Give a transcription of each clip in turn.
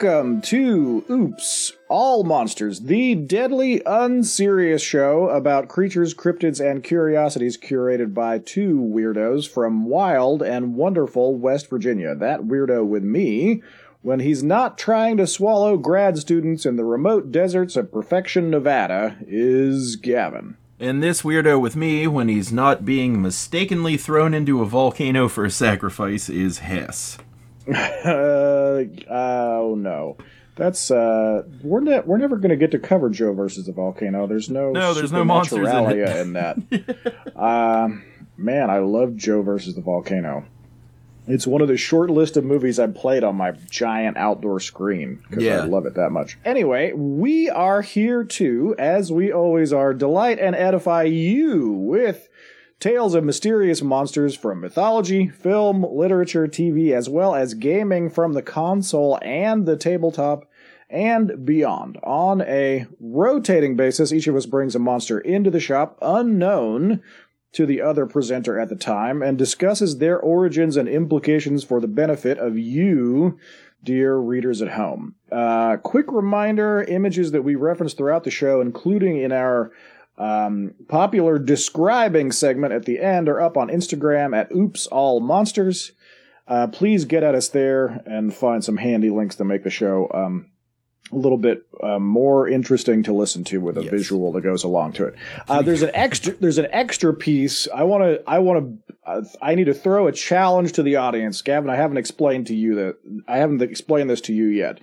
Welcome to Oops, All Monsters, the deadly, unserious show about creatures, cryptids, and curiosities curated by two weirdos from wild and wonderful West Virginia. That weirdo with me when he's not trying to swallow grad students in the remote deserts of Perfection, Nevada, is Gavin. And this weirdo with me, when he's not being mistakenly thrown into a volcano for a sacrifice, is Hess. uh, oh no. That's uh, we're ne- we're never going to get to cover Joe versus the volcano. There's no No, there's no monsters in it. in that. um, man, I love Joe versus the volcano. It's one of the short list of movies I've played on my giant outdoor screen because Yeah. I love it that much. Anyway, we are here to, as we always are, delight and edify you with tales of mysterious monsters from mythology, film, literature, TV, as well as gaming from the console and the tabletop and beyond. On a rotating basis, each of us brings a monster into the shop unknown to the other presenter at the time and discusses their origins and implications for the benefit of you, dear readers at home. Uh, quick reminder images that we reference throughout the show, including in our um, popular describing segment at the end, are up on Instagram at Oops All Monsters. Uh, please get at us there and find some handy links to make the show um, a little bit uh, more interesting to listen to with a Yes. visual that goes along to it. Uh, there's an extra. There's an extra piece. I want to. I want to. Uh, I need to throw a challenge to the audience, Gavin. I haven't explained to you that. I haven't explained this to you yet,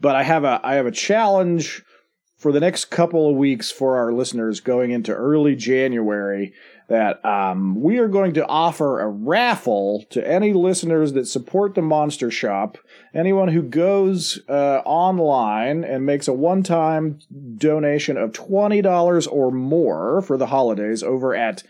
but I have a. I have a challenge for the next couple of weeks for our listeners going into early January that um, we are going to offer a raffle to any listeners that support the Monster Shop. Anyone who goes uh, online and makes a one time donation of $20 or more for the holidays over at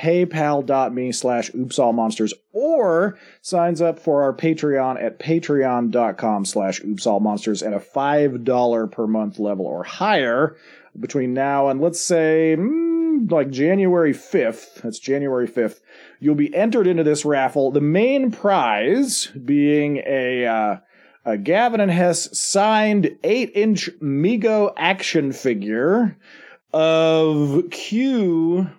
paypal.me slash oopsallmonsters or signs up for our patreon at patreon.com slash oopsallmonsters at a $5 per month level or higher between now and let's say mm, like january 5th that's january 5th you'll be entered into this raffle. The main prize being a uh, a Gavin and Hess signed 8 inch Mego action figure of Q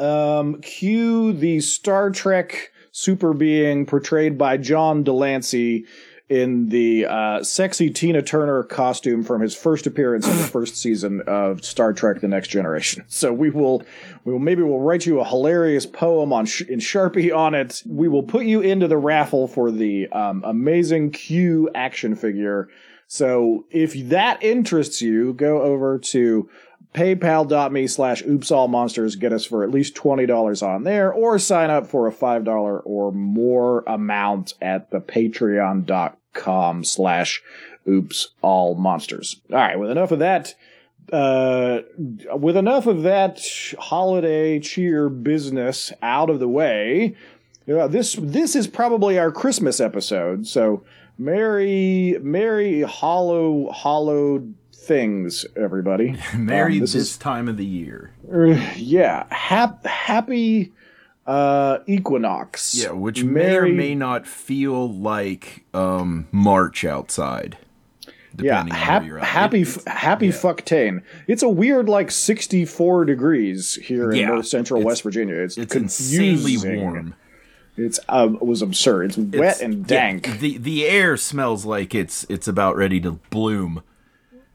um, Q, the Star Trek super being portrayed by John de Lancie in the uh, sexy Tina Turner costume from his first appearance in the first season of Star Trek: The Next Generation. So we will, we will maybe we'll write you a hilarious poem on sh- in Sharpie on it. We will put you into the raffle for the um, amazing Q action figure. So if that interests you, go over to paypal.me slash oopsallmonsters. Get us for at least $20 on there or sign up for a $5 or more amount at the patreon.com slash oopsallmonsters. All right with enough of that uh, with enough of that holiday cheer business out of the way this this is probably our christmas episode. So merry merry hollow hollowed things everybody Married Um, this, this is- time of the year. Er, yeah, hap- happy uh, equinox. Yeah, which Merry- may or may not feel like um, March outside. yeah, hap- happy, It- happy fucktane. It's a weird like sixty-four degrees here in Yeah, North Central West Virginia. It's it's warm. It's uh, it was absurd. It's wet It's- and yeah, dank. the the air smells like it's it's about ready to bloom.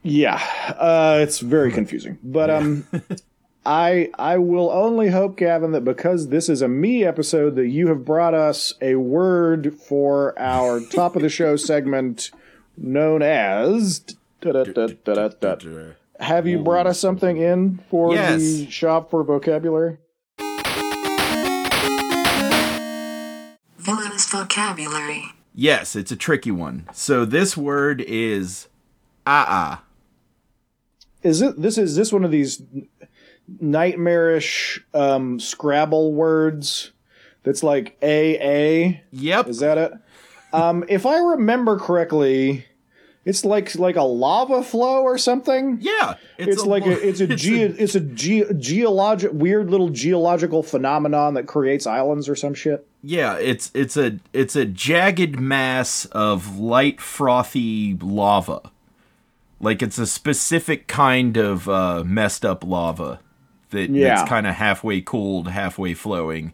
Yeah, uh, it's very confusing. But um, I I will only hope, Gavin, that because this is a me episode, that you have brought us a word for our top of the show segment known as. Have you brought us something in for Yes. the shop for vocabulary? Villainous vocabulary. Yes, it's a tricky one. So this word is ah Is it this is this one of these nightmarish um, Scrabble words that's like A A? Yep. Is that it? Um, if I remember correctly, It's like like a lava flow or something. Yeah, It's, like a it's a ge- it's a ge- geologic weird little geological phenomenon that creates islands or some shit. yeah, it's it's a it's a jagged mass of light frothy lava. Like it's a specific kind of uh, messed up lava that Yeah. that's kind of halfway cooled, halfway flowing,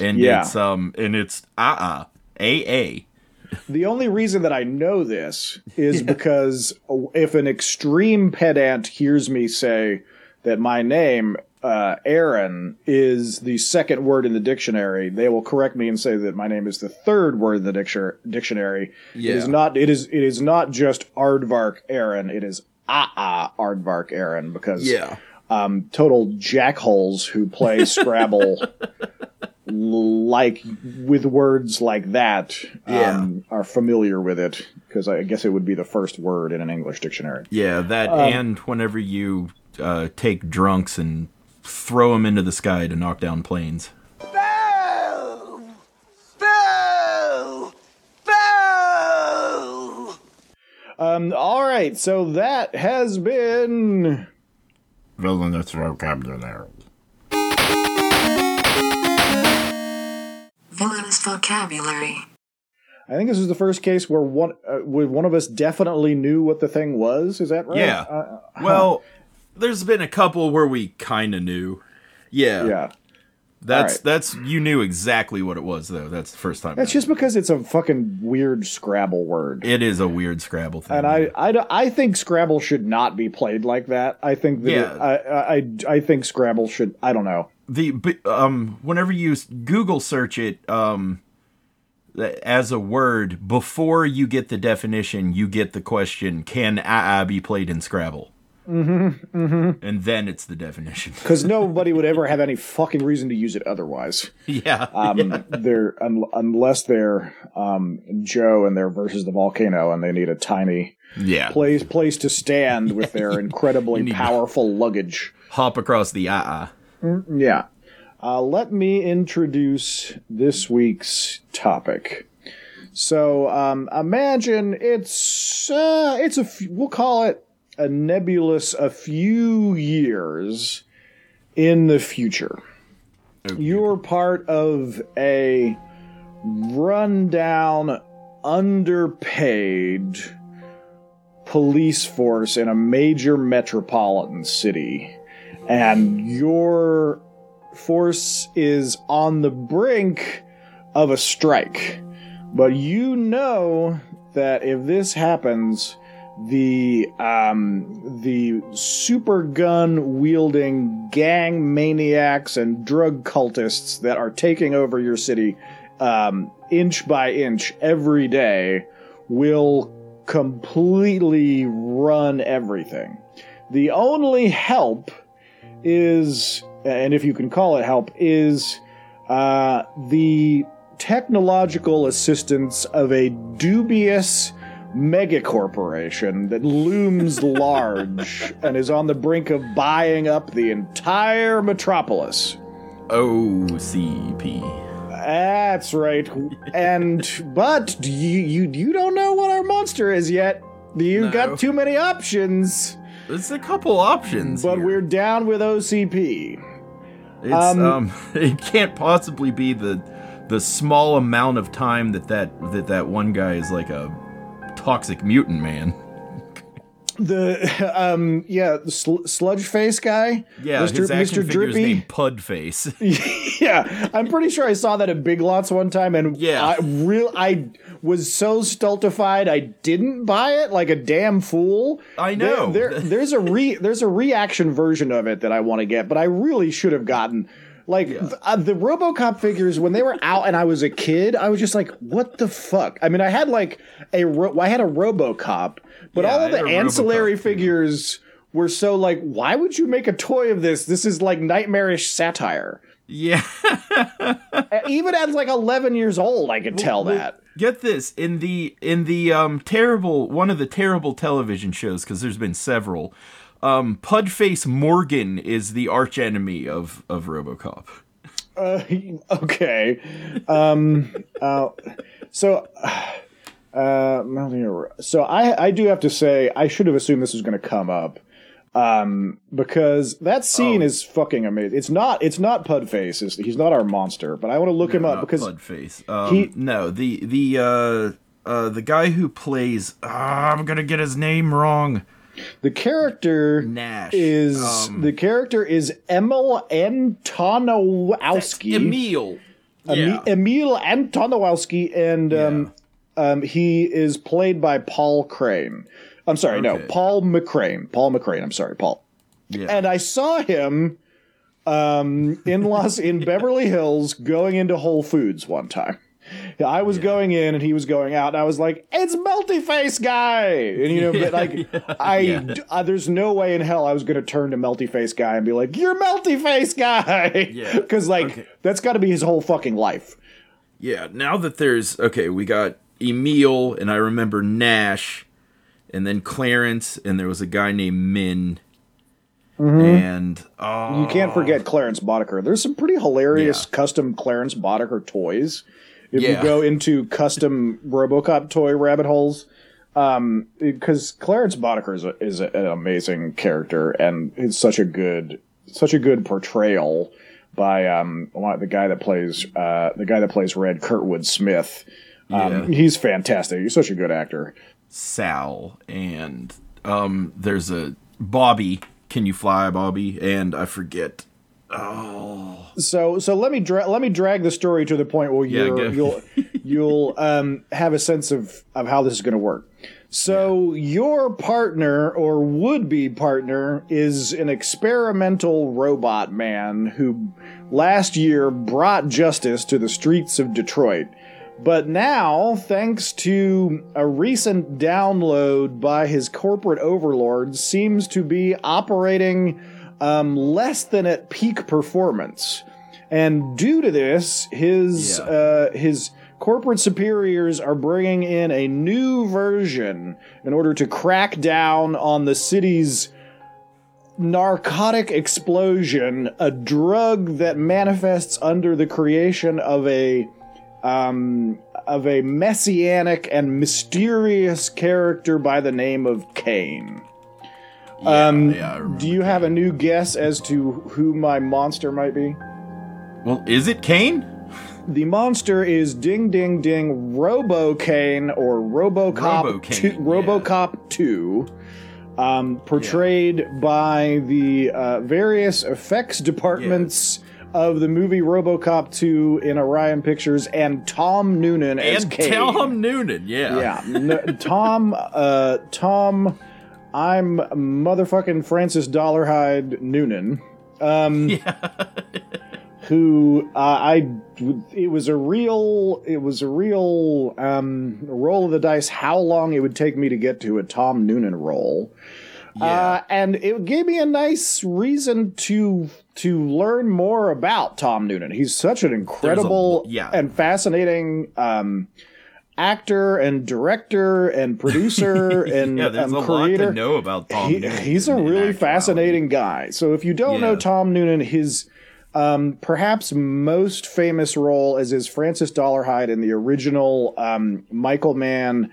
and Yeah. it's um and it's uh uh a a The only reason that I know this is because if an extreme pedant hears me say that my name, uh, Aaron, is the second word in the dictionary, they will correct me and say that my name is the third word in the dictionary. Dictionary. It is not. It is. It is not just Aardvark Aaron. It is ah ah Aardvark Aaron because yeah. um, total jackholes who play Scrabble like with words like that um, are familiar with it because I guess it would be the first word in an English dictionary. Yeah, that Um, and whenever you uh, take drunks and throw them into the sky to knock down planes. Boo! Boo! Boo! Um, all right, so that has been Villainous vocabulary. Villainous vocabulary. I think this is the first case where one uh, where one of us definitely knew what the thing was. Is that right? Yeah. Uh, Well, there's been a couple where we kind of knew. Yeah, yeah. That's Alright. that's you knew exactly what it was though. That's the first time. That's just because it's a fucking weird Scrabble word. it is a weird Scrabble thing. and I, I, I think Scrabble should not be played like that. I think that Yeah. it- I, I I think Scrabble should. I don't know. the um whenever you Google search it um as a word before you get the definition, you get the question: Can "aa" be played in Scrabble? Mm-hmm, mm-hmm. And then it's the definition. because nobody would ever have any fucking reason to use it otherwise. yeah, Um, they're un, unless they're um, Joe and they're versus the volcano, and they need a tiny yeah. place place to stand with their incredibly powerful luggage. Hop across the "aa." Yeah. Uh, let me introduce this week's topic. So um, imagine it's uh, it's a f- we'll call it a nebulous a few years in the future. You're part of a rundown, underpaid police force in a major metropolitan city, and your force is on the brink of a strike. But you know that if this happens, the um, the super gun wielding gang maniacs and drug cultists that are taking over your city um, inch by inch every day will completely run everything. The only help is, and if you can call it help, is uh, the technological assistance of a dubious megacorporation that looms large and is on the brink of buying up the entire metropolis. OCP. That's right. And but you you you don't know what our monster is yet. You No. got too many options. There's a couple options, But here. we're down with OCP. It's Um, um, it can't possibly be the the small amount of time that that that that one guy is like a toxic mutant man. The um yeah, the sl- sludge face guy. Yeah, Mr. his action Mr. Drippy. named Pudface. yeah, I'm pretty sure I saw that at Big Lots one time, and Yeah. I real I was so stultified I didn't buy it like a damn fool. I know. There, there- there's a re there's a reaction version of it that I want to get, but I really should have gotten. Like th- uh, the RoboCop figures when they were out and I was a kid, I was just like, "What the fuck?" I mean, I had like a ro- I had a RoboCop, but Yeah, all of the ancillary RoboCop figures were so like, "Why would you make a toy of this? This is like nightmarish satire." yeah. Even at like 11 years old, I could tell that. Get this in the in the um terrible one of the terrible television shows because there's been several. Um, Pudface Morgan is the archenemy of of RoboCop. Uh, okay. Um, uh, so, Uh, so I I do have to say I should have assumed this was going to come up, um, because that scene Oh. is fucking amazing. It's not it's not Pudface. It's, he's not our monster, but I want to look him up Not because Bloodface. Um, he- no, the the uh, uh, the guy who plays. ah, I'm gonna get his name wrong. The character Nash is Um, the character is Emil Antonowski. Emil. Emi- Yeah. Emil Antonowski, and um, um, he is played by Paul Crane. I'm sorry, no, Paul McCrane. Paul McCrane. I'm sorry, Paul. yeah. And I saw him um, in Los in Beverly Hills going into Whole Foods one time. I was going in and he was going out, and I was like, "It's Melty Face guy," and you know, but like, I d- uh, there's no way in hell I was going to turn to Melty Face guy and be like, "You're Melty Face guy," Yeah. because like Okay. that's got to be his whole fucking life. Yeah, now that there's okay, we got Emil and I remember Nash and then Clarence and there was a guy named Min. And oh Mm-hmm. You can't forget Clarence Boddicker. There's some pretty hilarious Yeah. custom Clarence Boddicker toys. If Yeah. you go into custom RoboCop toy rabbit holes, um, because Clarence Boddicker is, a, is a, an amazing character and it's such a good, such a good portrayal by um the guy that plays uh the guy that plays Red Kurtwood Smith. Um, Yeah. he's fantastic. He's such a good actor. Sal and um there's a Bobby. Can you fly, Bobby? And I forget. So so let me dra- let me drag the story to the point where you're, go. you'll you'll um, have a sense of of how this is going to work. So your partner or would be partner is an experimental robot man who last year brought justice to the streets of Detroit. But now, thanks to a recent download by his corporate overlords, seems to be operating um, less than at peak performance. And due to this, his Yeah. uh, his corporate superiors are bringing in a new version in order to crack down on the city's narcotic explosion, a drug that manifests under the creation of a um, of a messianic and mysterious character by the name of Cain. Yeah, um, yeah, do you have a new guess as to who my monster might be? Well, is it Cain? The monster is Ding Ding Ding Robo Cain or RoboCop Robo-Cain, 2, yeah. RoboCop 2 um, portrayed by the uh, various effects departments of the movie RoboCop 2 in Orion Pictures and Tom Noonan as And Cain. Tom Noonan, yeah. Yeah, Tom. Uh, Tom. I'm motherfucking Francis Dollarhyde Noonan. Um, who uh, I it was a real it was a real um, roll of the dice how long it would take me to get to a Tom Noonan role. Uh, and it gave me a nice reason to to learn more about Tom Noonan. He's such an incredible yeah. and fascinating um, actor and director and producer and yeah, there's um, a lot to know about Tom He- Noonan. he's a really fascinating guy. So if you don't know Tom Noonan, his um, perhaps most famous role is as Francis Dollarhyde in the original um, Michael Mann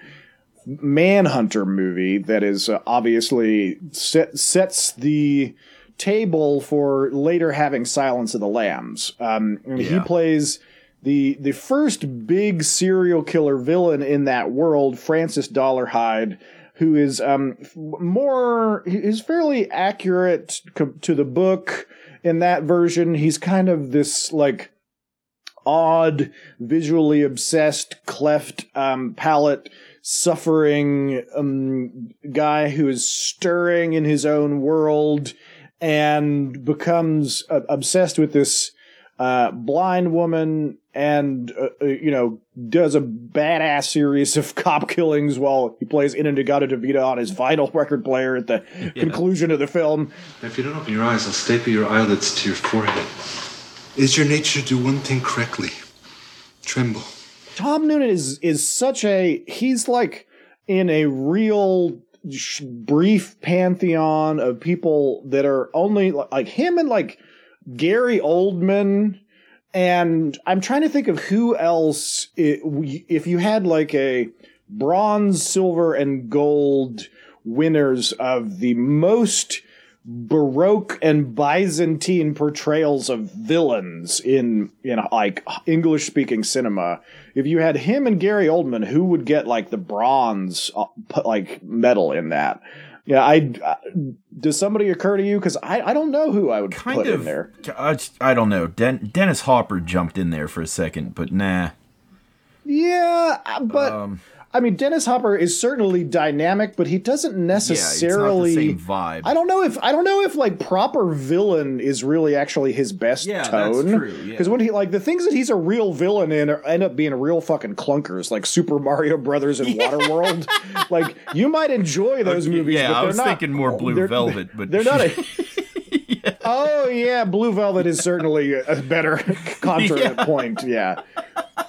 Manhunter movie that is uh, obviously set, sets the table for later having Silence of the Lambs. Um, and He plays the the first big serial killer villain in that world, Francis Dollarhyde, who is um, more is fairly accurate to the book. In that version, he's kind of this like odd, visually obsessed, cleft um, palate, suffering um, guy who is stirring in his own world and becomes uh, obsessed with this uh, blind woman and uh, uh, you know does a badass series of cop killings while he plays In-A-Gadda-Da-Vida on his vinyl record player at the conclusion of the film. If you don't open your eyes, I'll staple your eyelids to your forehead. Is your nature to do one thing correctly tremble. Tom Noonan is is such a he's like in a real sh- brief pantheon of people that are only like him and like Gary Oldman and I'm trying to think of who else it, if you had like a bronze, silver, and gold winners of the most baroque and byzantine portrayals of villains in in like english speaking cinema if you had him and gary oldman who would get like the bronze uh, like medal in that yeah i uh, does somebody occur to you because I, I don't know who i would Kind put of. in there I, I don't know. Den- Dennis Hopper jumped in there for a second, but nah. yeah uh, but Um, i mean dennis hopper is certainly dynamic but he doesn't yeah, it's not necessarily the same vibe. I don't know if I don't know if like proper villain is really actually his best Yeah, that's tone. true, yeah. Because when he like the things that he's a real villain in are, end up being real fucking clunkers, like Super Mario Brothers and Waterworld. like you might enjoy uh, those Okay, movies. yeah, I was not- thinking more Blue they're- Velvet, but they're not. A, Oh yeah, Blue Velvet is certainly a better contrapoint. Yeah. yeah.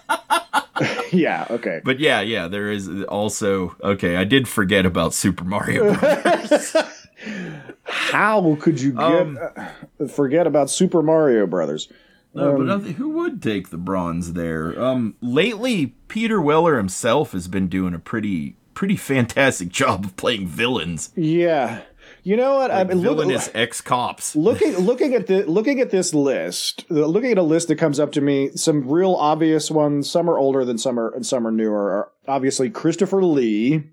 Okay. But yeah, yeah, there is also okay. I did forget about Super Mario. Bros. How could you get Um, uh, forget about Super Mario Brothers? No, but who would take the bronze there? Um, lately, Peter Weller himself has been doing a pretty, pretty fantastic job of playing villains, Yeah. You know what? I like mean, look, villainous ex cops. looking looking at the looking at this list, looking at a list that comes up to me, some real obvious ones. Some are older than some are and some are newer. Are obviously Christopher Lee.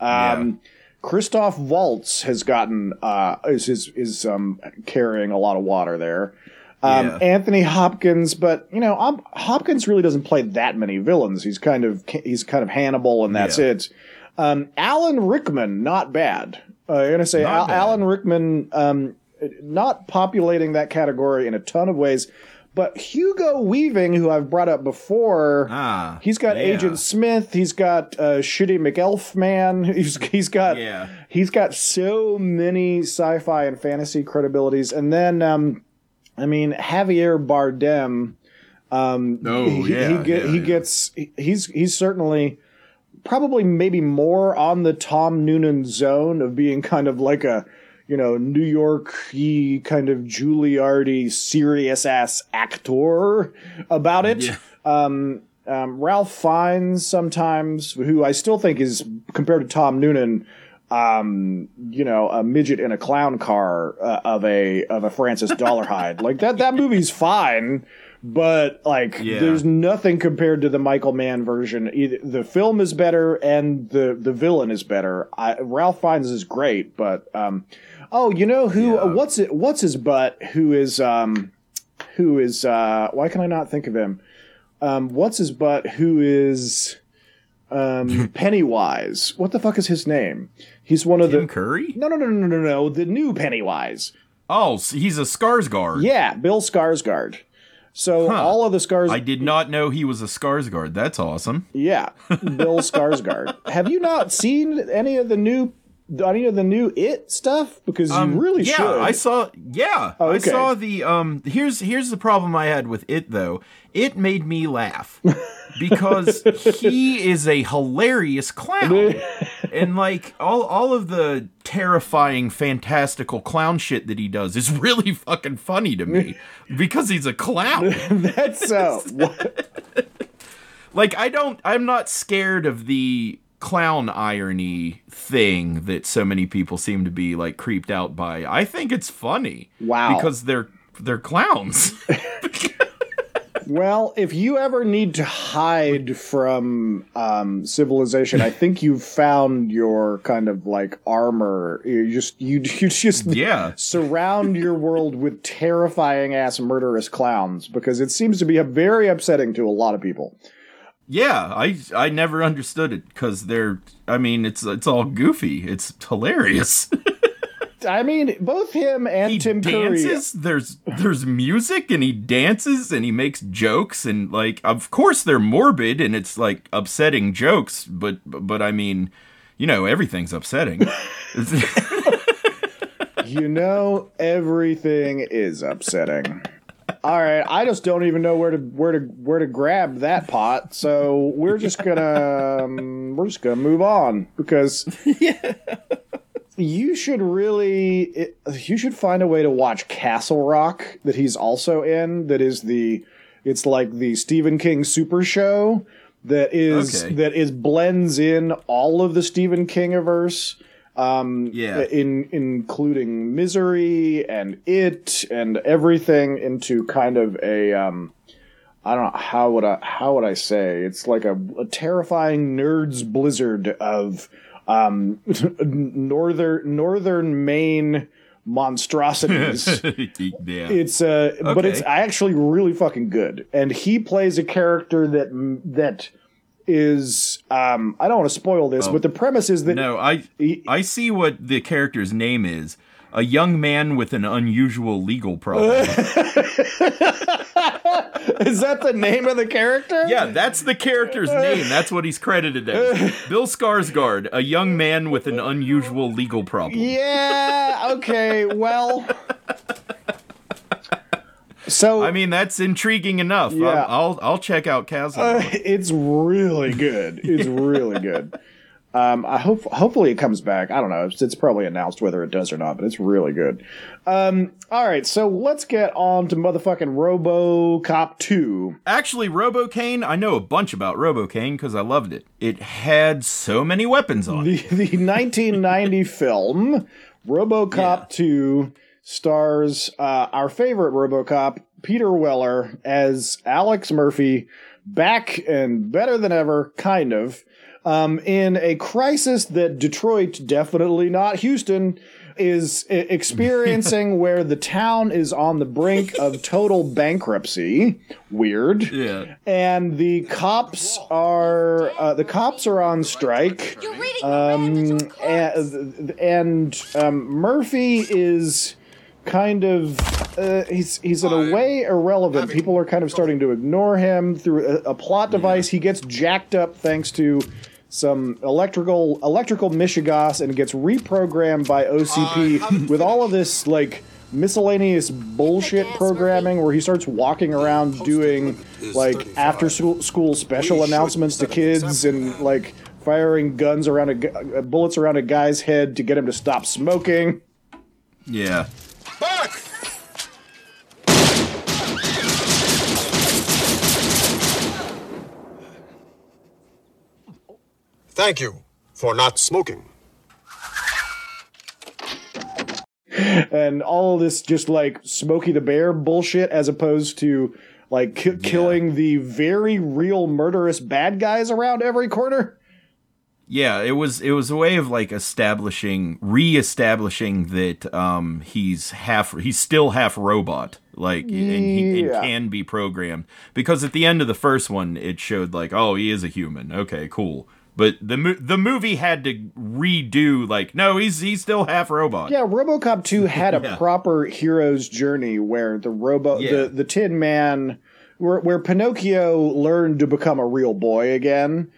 Um, Christoph Waltz has gotten uh, is is is um, carrying a lot of water there. Um, Yeah. Anthony Hopkins, but you know, um, Hopkins really doesn't play that many villains. He's kind of he's kind of Hannibal, and that's Yeah. it. Um, Alan Rickman, not bad. Uh, I'm gonna say Al- Alan Rickman, um, not populating that category in a ton of ways, but Hugo Weaving, who I've brought up before, Ah, he's got yeah. Agent Smith, he's got uh, Shitty McElf Man, he's he's got Yeah. he's got so many sci-fi and fantasy credibilities, and then um, I mean Javier Bardem. Um, Oh, he, yeah, he, get, yeah, he gets he's he's certainly probably maybe more on the Tom Noonan zone of being kind of like a you know New York y kind of Juilliardy serious ass actor about it. Yeah. Um, um, Ralph Fiennes sometimes, who I still think is compared to Tom Noonan, um, you know, a midget in a clown car uh, of a of a Francis Dollarhyde. like that that movie's fine, but like Yeah. there's nothing compared to the Michael Mann version. Either the film is better and the the villain is better. I, Ralph Fiennes is great, but um, oh, you know who? Yeah. what's it? What's his butt? Who is um, who is uh? Why can I not think of him? Um, what's his butt? Who is um Pennywise? What the fuck is his name? He's one of Tim the Curry. no no no no no no the new Pennywise. Oh, he's a Skarsgård. Yeah, Bill Skarsgård. So Huh. all of the scars. I did not know he was a Skarsgård. That's awesome. Yeah, Bill Skarsgård. Have you not seen any of the new any of the new It stuff? Because you really Um, yeah, should. I saw. Yeah, Oh, I saw the. Um, here's here's the problem I had with it though. It made me laugh because he is a hilarious clown, and like all all of the terrifying, fantastical clown shit that he does is really fucking funny to me because he's a clown. That's so. what- like I don't. I'm not scared of the clown irony thing that so many people seem to be like creeped out by. I think it's funny. Wow. Because they're they're clowns. Well, if you ever need to hide from um, civilization, I think you've found your kind of like armor. You just you you just yeah. surround your world with terrifying ass murderous clowns because it seems to be a very upsetting to a lot of people. Yeah, I I never understood it because they're. I mean, it's it's all goofy. It's hilarious. I mean, both him and he Tim Curry. dances. There's there's music and he dances and he makes jokes and like of course they're morbid and it's like upsetting jokes, but but I mean, you know everything's upsetting. You know, everything is upsetting. All right, I just don't even know where to where to where to grab that pot. So we're just gonna um, we're just gonna move on because you should really it, you should find a way to watch Castle Rock that he's also in. That is the it's like the Stephen King Super Show. that is Okay. that is blends in all of the Stephen Kingiverse. Um, Yeah. in including Misery and It and everything into kind of a um, I don't know how would I how would I say it's like a, a terrifying nerds blizzard of um, northern northern Maine monstrosities. yeah. it's uh, but Okay. it's actually really fucking good, and he plays a character that that is um, I don't want to spoil this, but the premise is that Oh. no, I he- I see what the character's name is. A young man with an unusual legal problem. is that the name of the character? yeah, that's the character's name. That's what he's credited as. Bill Skarsgård, a young man with an unusual legal problem. Yeah. Okay. Well. So I mean, that's intriguing enough. I'll- Yeah. I'll, I'll check out Chasm. Uh, it's really good. It's really good. Um, I hope hopefully it comes back. I don't know. It's, it's probably announced whether it does or not, but it's really good. Um, all right, so let's get on to motherfucking RoboCop two. Actually, Robocane, I know a bunch about Robocane because I loved it. It had so many weapons on it. The the 1990 film RoboCop Yeah. 2 stars uh, our favorite RoboCop Peter Weller as Alex Murphy, back and better than ever, kind of, um, in a crisis that Detroit, definitely not Houston, is i- experiencing where the town is on the brink of total bankruptcy. Weird Yeah. and the cops are uh, the cops are on strike um, and, and um, Murphy is kind of uh, he's he's in a way irrelevant. People are kind of starting to ignore him through a, a plot device. He gets jacked up thanks to some electrical electrical mishigas and gets reprogrammed by OCP with all of this like miscellaneous bullshit programming where he starts walking around doing like after school, school special announcements to kids and like firing guns around a uh, bullets around a guy's head to get him to stop smoking. Yeah. Back! Thank you for not smoking. and all this just like Smokey the Bear bullshit as opposed to like ki- killing the very real murderous bad guys around every corner. Yeah, it was it was a way of like establishing re-establishing that um he's half he's still half robot like and he and can be programmed. Because at the end of the first one it showed like oh he is a human. Okay cool but the mo- the movie had to redo like no he's he's still half robot Yeah, RoboCop 2 had a Yeah. proper hero's journey where the robo Yeah. the the Tin Man where where Pinocchio learned to become a real boy again.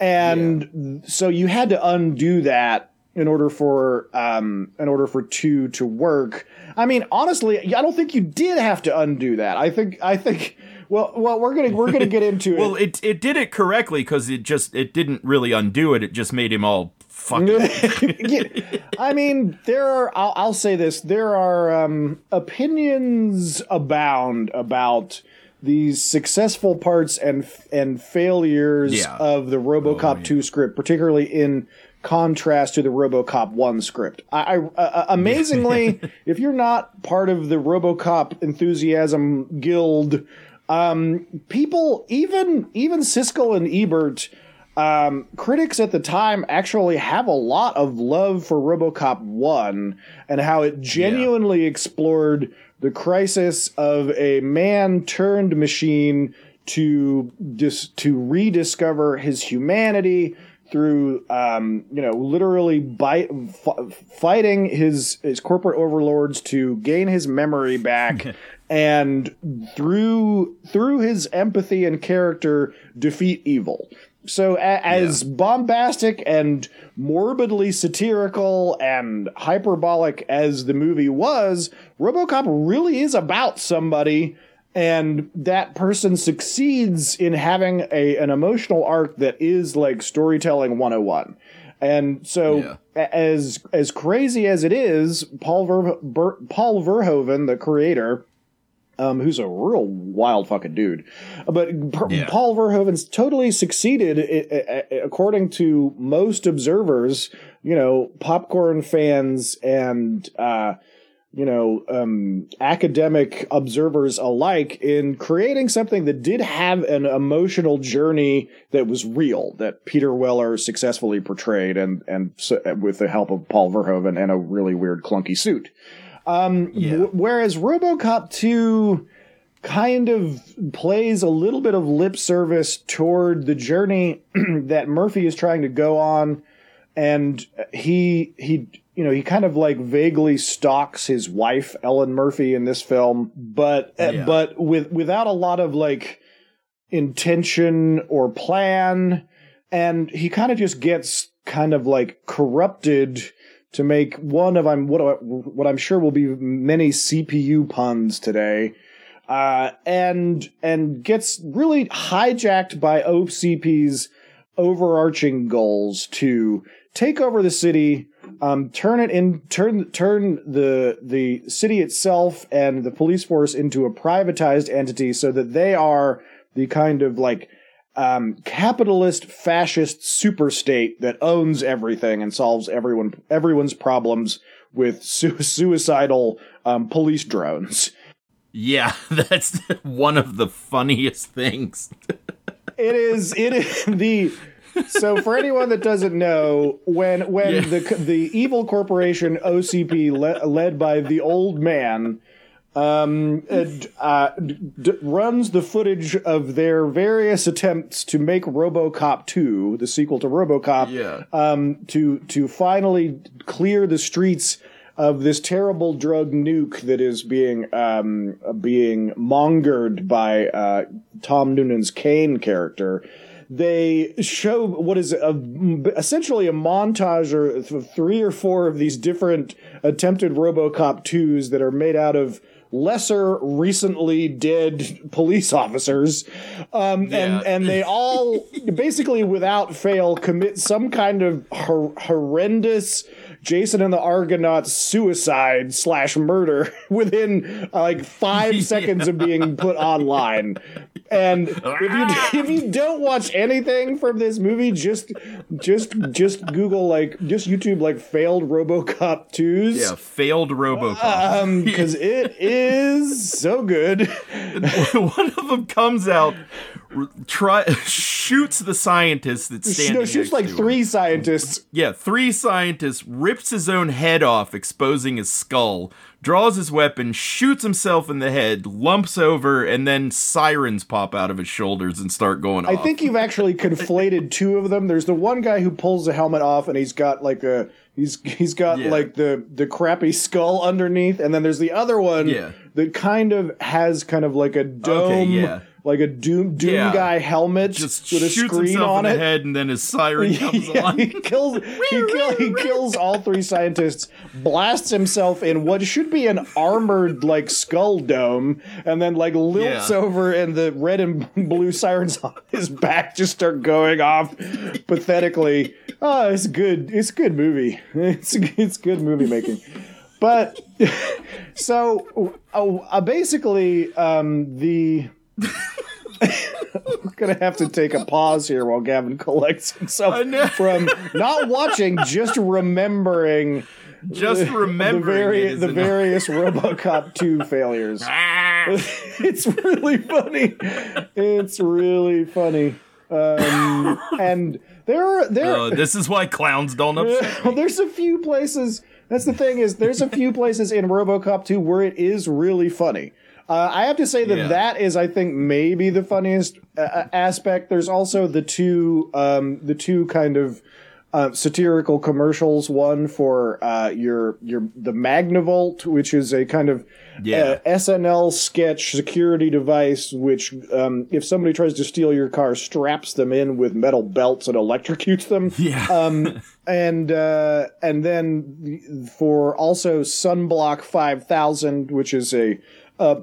And so you had to undo that in order for um in order for 2 to work. I mean, honestly, I don't think you did have to undo that. I think I think well well we're going to we're to get into it. well it. it did it correctly because it just it didn't really undo it it just made him all fucking I mean, there are. I'll, I'll say this: there are um, opinions abound about these successful parts and and failures Yeah. of the RoboCop two script, particularly in contrast to the RoboCop one script. I, I uh, amazingly, if you're not part of the RoboCop enthusiasm guild, um, people even even Siskel and Ebert um, critics at the time actually have a lot of love for RoboCop 1 and how it genuinely explored the crisis of a man turned machine to dis- to rediscover his humanity through um, you know literally bite, f- fighting his his corporate overlords to gain his memory back and through through his empathy and character defeat evil. So a- as bombastic and morbidly satirical and hyperbolic as the movie was robocop really is about somebody and that person succeeds in having a an emotional arc that is like storytelling 101 and so Yeah. as as crazy as it is paul Ver, Ber, paul verhoeven the creator um, who's a real wild fucking dude. But Yeah. Paul Verhoeven's totally succeeded, according to most observers. You know, popcorn fans and uh, you know um, academic observers alike, in creating something that did have an emotional journey that was real, that Peter Weller successfully portrayed, and and so, with the help of Paul Verhoeven and a really weird clunky suit. Um, Yeah. w- whereas RoboCop 2 kind of plays a little bit of lip service toward the journey that Murphy is trying to go on and he he you know he kind of like vaguely stalks his wife Ellen Murphy in this film but uh, Yeah. but with without a lot of like intention or plan and he kind of just gets kind of like corrupted to make one of I'm what I- what I'm sure will be many CPU puns today, uh, and and gets really hijacked by OCP's overarching goals to take over the city, um, turn it in, turn turn the the city itself and the police force into a privatized entity, so that they are the kind of like um, capitalist fascist superstate that owns everything and solves everyone everyone's problems with su- suicidal um, police drones. Yeah, that's one of the funniest things. It is it is the so for anyone that doesn't know when when Yeah. the the evil corporation OCP le- led by the old man um d- uh, d- runs the footage of their various attempts to make RoboCop 2 the sequel to RoboCop Yeah. um to to finally clear the streets of this terrible drug nuke that is being um being mongered by uh Tom Noonan's Cain character they show what is a, essentially a montage or of three or four of these different attempted RoboCop 2s that are made out of lesser recently dead police officers um, and Yeah. and they all basically without fail commit some kind of hor- horrendous Jason and the Argonauts suicide slash murder within uh, like five seconds of being put online. And if you if you don't watch anything from this movie, just just just Google like just YouTube like failed RoboCop twos. Yeah, failed RoboCop. Um, because it is so good. one of them comes out, try shoots the scientist that's standing. No, shoots next like to him. three scientists. Yeah, three scientists rips his own head off, exposing his skull. Draws his weapon, shoots himself in the head, lumps over, and then sirens pop out of his shoulders and start going off. I off. think you've actually conflated two of them. There's the one guy who pulls the helmet off and he's got like a he's he's got Yeah. like the the crappy skull underneath, and then there's the other one Yeah. that kind of has kind of like a dome, yeah. Like a doom doom Yeah. guy helmet just with a screen on it. head, and then his siren comes Yeah, on. he kills he, kill, he kills all three scientists, blasts himself in what should be an armored like skull dome, and then like lilts Yeah. over and the red and blue sirens on his back just start going off pathetically. Oh, it's good. It's a good movie. It's it's good movie making. But so uh, uh, basically um, the gonna have to take a pause here while Gavin collects himself from not watching, just remembering Just the, remembering vari- it is the various RoboCop 2 failures. it's really funny. It's really funny. Um, and there are there Oh, this is why clowns don't upset. well, there's a few places. That's the thing is, there's a few places in RoboCop 2 where it is really funny. Uh, I have to say that Yeah. that is, I think, maybe the funniest uh, uh, aspect. There's also the two, um, the two kind of uh, satirical commercials. One for uh, your your the Magnavolt, which is a kind of Yeah. uh, SNL sketch security device, which um, if somebody tries to steal your car, straps them in with metal belts and electrocutes them Yeah. um, and uh, and then for also sunblock 5000 which is a, a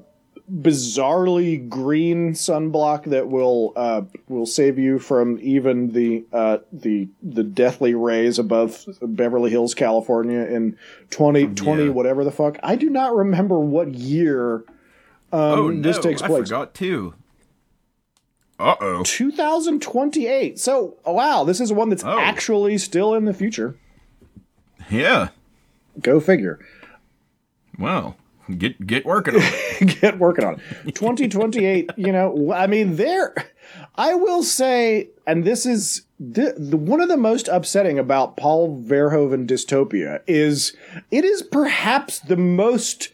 bizarrely green sunblock that will uh, will save you from even the uh, the the deathly rays above Beverly Hills California in 2020 Yeah. whatever the fuck I do not remember what year oh no, this takes I place. forgot too. Uh oh. 2028. So, wow, this is one that's Oh. actually still in the future. Yeah. Go figure. Well, get get working on it. Get working on it. 2028, you know, I mean, there, I will say, and this is the, the one of the most upsetting about Paul Verhoeven dystopia is it is perhaps the most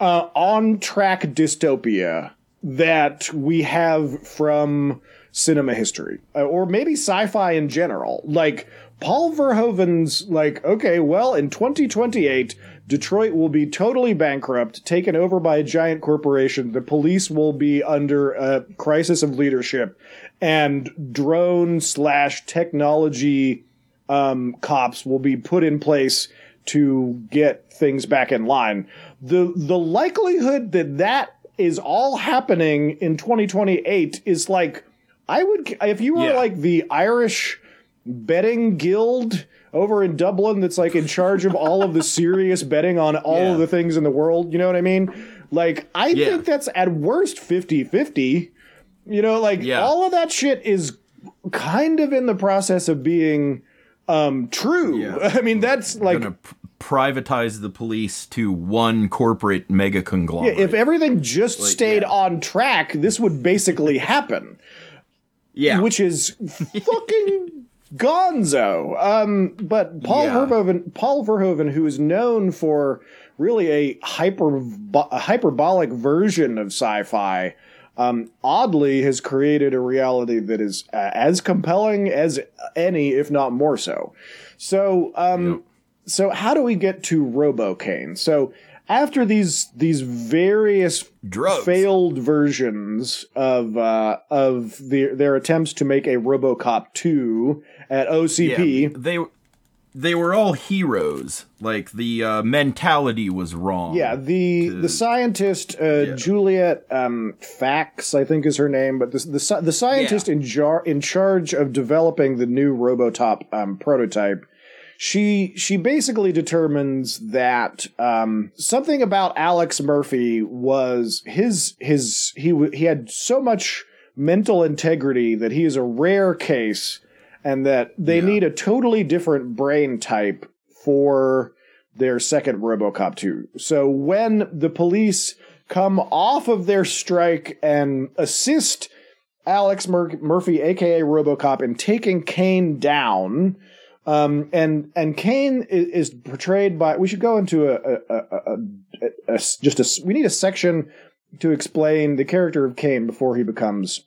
uh, on track dystopia that we have from cinema history uh, or maybe sci-fi in general like paul verhoeven's like okay well in 2028 detroit will be totally bankrupt taken over by a giant corporation the police will be under a crisis of leadership and drone slash technology um, cops will be put in place to get things back in line. The the likelihood that that is all happening in 2028 is like I would if you were Yeah. like the Irish betting guild over in Dublin that's like in charge of all of the serious betting on all Yeah. of the things in the world, you know what I mean? Like I Yeah. think that's at worst 50-50. You know, like Yeah. all of that shit is kind of in the process of being um true. Yeah. I mean, that's like privatize the police to one corporate mega conglomerate. if everything just stayed yeah. on track, this would basically happen, yeah. which is fucking gonzo. Um, but Paul Yeah. Verhoeven, Paul Verhoeven, who is known for really a hyper a hyperbolic version of sci-fi, um, oddly has created a reality that is uh, as compelling as any, if not more so. So, um, so how do we get to Robo-Cain? So after these these various Drugs. failed versions of uh, of the, their attempts to make a RoboCop two at Yeah, OCP, they they were all heroes. Like the uh, mentality was wrong. Yeah, the the scientist uh, Juliette um, Faxx, I think is her name, but the the, the scientist Yeah. in jar in charge of developing the new Robotop um, prototype. She she basically determines that um, something about Alex Murphy was his his he w- he had so much mental integrity that he is a rare case, and that they need a totally different brain type for their second RoboCop 2. So when the police come off of their strike and assist Alex Mur- Murphy, aka RoboCop, in taking Cain down, um, and and Cain is, is portrayed by. We should go into a, a, a, a, a- a- just a. We need a section to explain the character of Cain before he becomes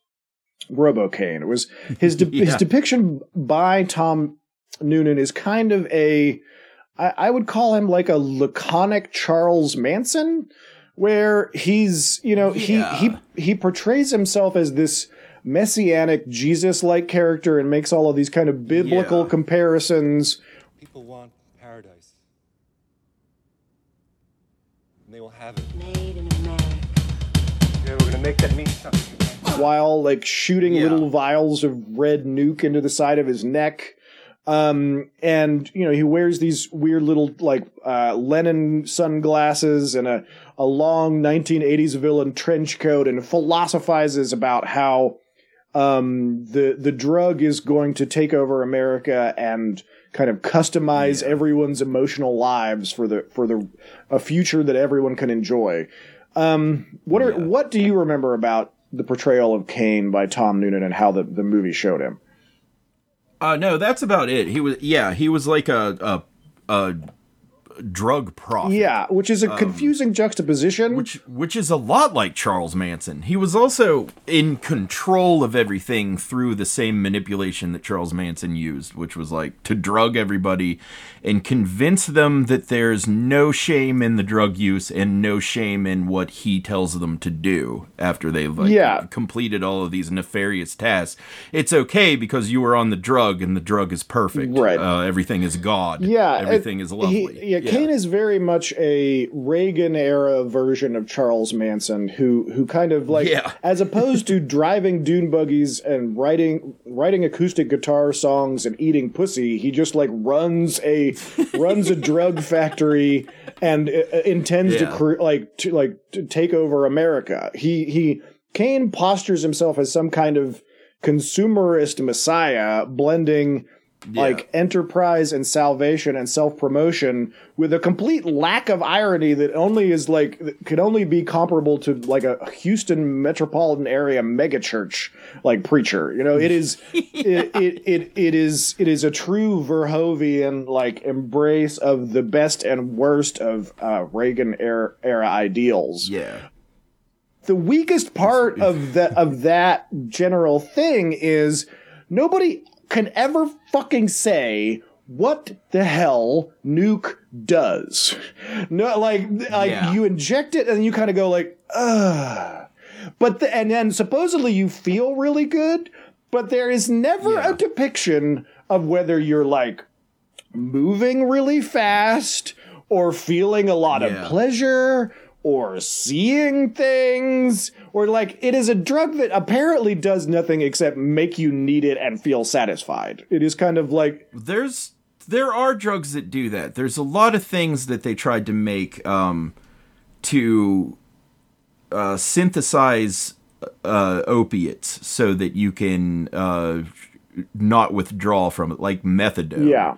Robo Cain. It was his de- his depiction by Tom Noonan is kind of a. I, I would call him like a laconic Charles Manson, where he's you know Yeah. he he he portrays himself as this messianic Jesus-like character and makes all of these kind of biblical Yeah. comparisons. People want paradise. And they will have it. Made in America. Yeah, we're gonna make that mean something. While like shooting Yeah. little vials of red nuke into the side of his neck. Um, and you know, he wears these weird little like uh, Lennon sunglasses and a, a long 1980s villain trench coat and philosophizes about how um, the the drug is going to take over America and kind of customize everyone's emotional lives for the for the a future that everyone can enjoy. Um, what are what do you remember about the portrayal of Cain by Tom Noonan and how the, the movie showed him? Uh, no, that's about it. He was yeah, he was like a a, a drug prophet. Yeah, which is a confusing juxtaposition. Which which is a lot like Charles Manson. He was also in control of everything through the same manipulation that Charles Manson used, which was like to drug everybody and convince them that there's no shame in the drug use and no shame in what he tells them to do after they've like Yeah. completed all of these nefarious tasks. It's okay because you were on the drug and the drug is perfect. Right. Uh, everything is God. yeah, Everything it- is lovely. He, yeah, Cain is very much a Reagan era version of Charles Manson, who who kind of like, Yeah. as opposed to driving dune buggies and writing writing acoustic guitar songs and eating pussy, he just like runs a runs a drug factory and uh, intends to cre- like to like to take over America. He he Cain postures himself as some kind of consumerist messiah, blending like enterprise and salvation and self promotion with a complete lack of irony that only is like could only be comparable to like a Houston metropolitan area megachurch like preacher. You know, it is it, it it it is it is a true Verhoeven like embrace of the best and worst of uh, Reagan era, era ideals Yeah. the weakest part of that of that general thing is nobody can ever fucking say what the hell nuke does. No, like like Yeah. you inject it and you kind of go like, ugh. But the, and then supposedly you feel really good, but there is never Yeah. a depiction of whether you're like moving really fast or feeling a lot Yeah. of pleasure or seeing things or like it is a drug that apparently does nothing except make you need it and feel satisfied. It is kind of like there's there are drugs that do that. There's a lot of things that they tried to make um, to uh, synthesize uh, opiates so that you can uh, not withdraw from it, like methadone. yeah.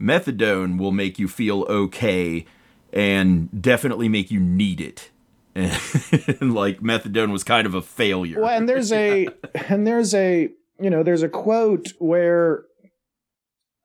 methadone will make you feel okay and definitely make you need it. And like methadone was kind of a failure. Well, and there's a and there's a you know there's a quote where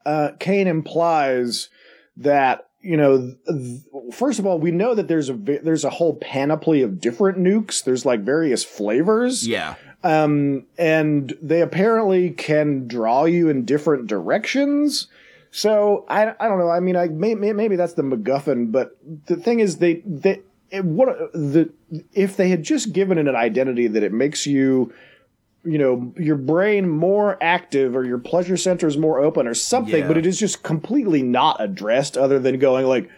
uh, Cain implies that you know th- first of all we know that there's a vi- there's a whole panoply of different nukes. There's like various flavors. Yeah. um, and they apparently can draw you in different directions. So I, I don't know. I mean, I may, may, maybe that's the MacGuffin, but the thing is, they they what the if they had just given it an identity that it makes you, you know, your brain more active or your pleasure centers more open or something, Yeah. but it is just completely not addressed, other than going like,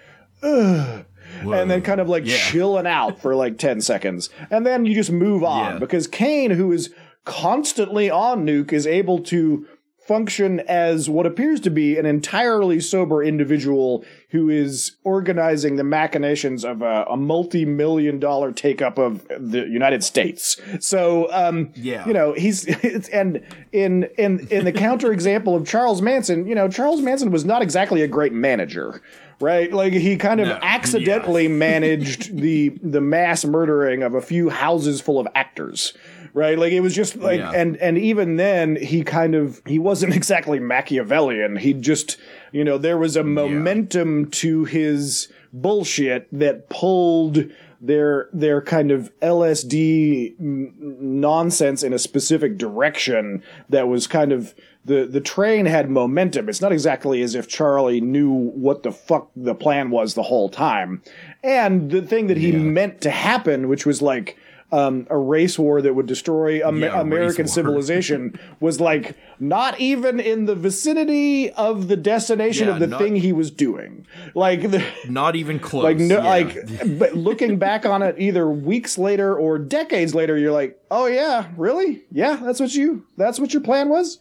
ugh. And then kind of like Yeah. chilling out for like 10 seconds. And then you just move on Yeah. because Cain, who is constantly on nuke, is able to function as what appears to be an entirely sober individual who is organizing the machinations of a, a multi-million dollar take up of the United States. So, um, Yeah. you know, he's and in in in the counterexample of Charles Manson, you know, Charles Manson was not exactly a great manager. Right, like he kind of No. accidentally managed the the mass murdering of a few houses full of actors. Right, like it was just like, Yeah. and and even then he kind of he wasn't exactly Machiavellian. He just, you know, there was a momentum to his bullshit that pulled their their kind of LSD nonsense in a specific direction that was kind of the the train had momentum. It's not exactly as if Charlie knew what the fuck the plan was the whole time. And the thing that he meant to happen, which was like um, a race war that would destroy Am- Yeah, American civilization, was like not even in the vicinity of the destination Yeah, of the not- thing he was doing. Like the Not even close. like no, yeah. like but looking back on it either weeks later or decades later you're like oh yeah really yeah that's what you that's what your plan was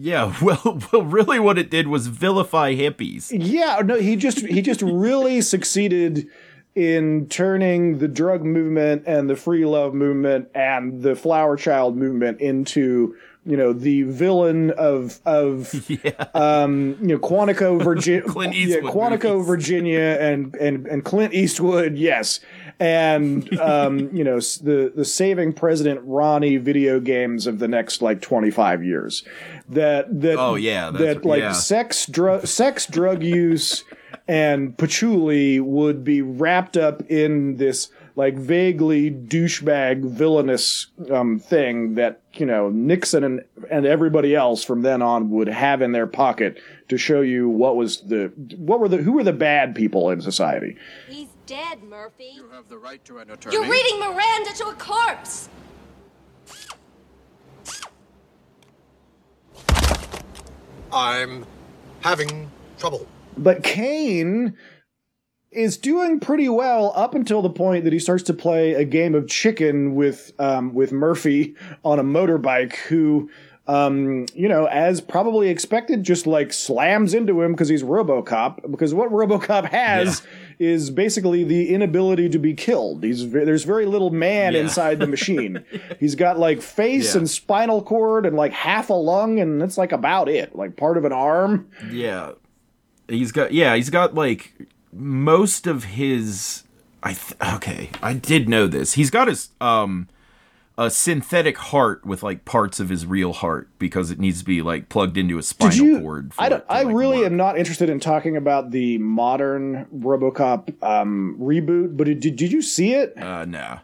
Yeah, well, well, really, what it did was vilify hippies. yeah no he just he just really succeeded in turning the drug movement and the free love movement and the flower child movement into you know the villain of of um you know Quantico Virginia Clint yeah, Quantico movies. Virginia and and and Clint Eastwood yes and um you know the the saving president Ronnie video games of the next like 25 years that that Oh, yeah, that's- that like yeah. sex drug sex drug use and patchouli would be wrapped up in this like vaguely douchebag villainous um, thing that you know Nixon and and everybody else from then on would have in their pocket to show you what was the what were the who were the bad people in society. He's dead, Murphy. You have the right to an attorney. You're reading Miranda to a corpse. I'm having trouble. but Cain is doing pretty well up until the point that he starts to play a game of chicken with um, with Murphy on a motorbike, who um, you know, as probably expected, just like slams into him because he's RoboCop. Because what RoboCop has is basically the inability to be killed. He's there's very little man Yeah. inside the machine. he's got like face Yeah. and spinal cord and like half a lung, and that's like about it. Like part of an arm. Yeah. He's got yeah, he's got like most of his I th- okay, I did know this. He's got his um a synthetic heart with like parts of his real heart because it needs to be like plugged into a spinal you? cord. for I don't. I like, really work. am not interested in talking about the modern RoboCop um, reboot. But did did you see it? Uh no.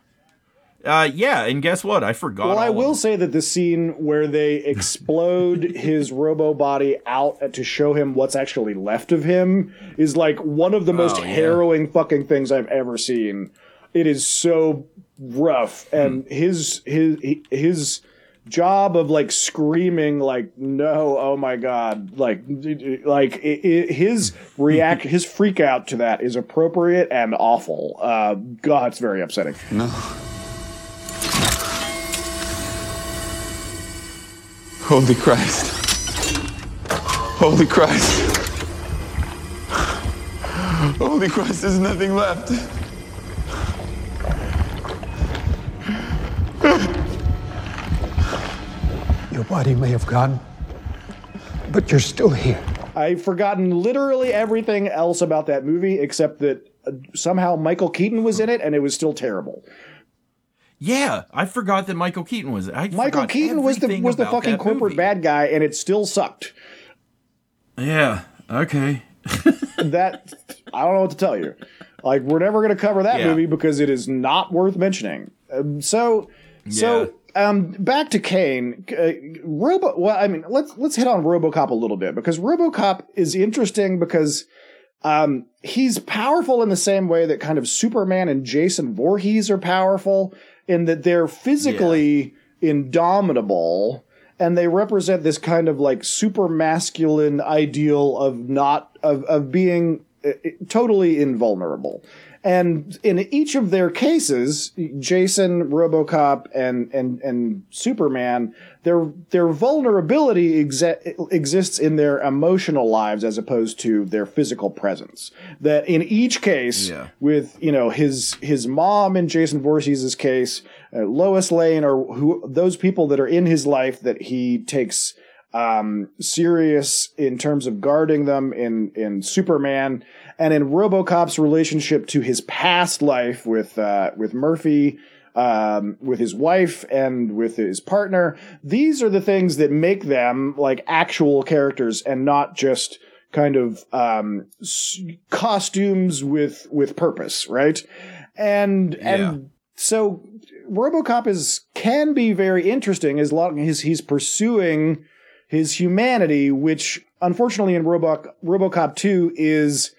Uh yeah, and guess what? I forgot. Well, I of will it. say that the scene where they explode his robo body out to show him what's actually left of him is like one of the most Oh, yeah. harrowing fucking things I've ever seen. It is so rough, and his his his job of like screaming like no oh my god like like his react his freak out to that is appropriate and awful uh god it's very upsetting No. Holy Christ. Holy Christ. Holy Christ, there's nothing left. Your body may have gone, but you're still here. I've forgotten literally everything else about that movie except that uh, somehow Michael Keaton was in it and it was still terrible. Yeah, I forgot that Michael Keaton was I Michael Keaton was the was the fucking corporate movie. bad guy and it still sucked. Yeah, okay. That I don't know what to tell you. Like we're never going to cover that Yeah. movie because it is not worth mentioning. Um, so so um back to Cain, uh, Robo well I mean let's let's hit on RoboCop a little bit because RoboCop is interesting because um, he's powerful in the same way that kind of Superman and Jason Voorhees are powerful in that they're physically indomitable and they represent this kind of like super masculine ideal of not of of being uh, totally invulnerable. And in each of their cases, Jason, RoboCop, and and and Superman, their their vulnerability exe- exists in their emotional lives as opposed to their physical presence. That in each case, Yeah. with you know his his mom in Jason Voorhees' case, uh, Lois Lane, or who those people that are in his life that he takes um, serious in terms of guarding them in in Superman and in RoboCop's relationship to his past life with uh, with Murphy. Um, with his wife and with his partner, these are the things that make them like actual characters and not just kind of um, s- costumes with with purpose, right? And and so RoboCop is can be very interesting as long as he's pursuing his humanity, which unfortunately in Robo- RoboCop 2 is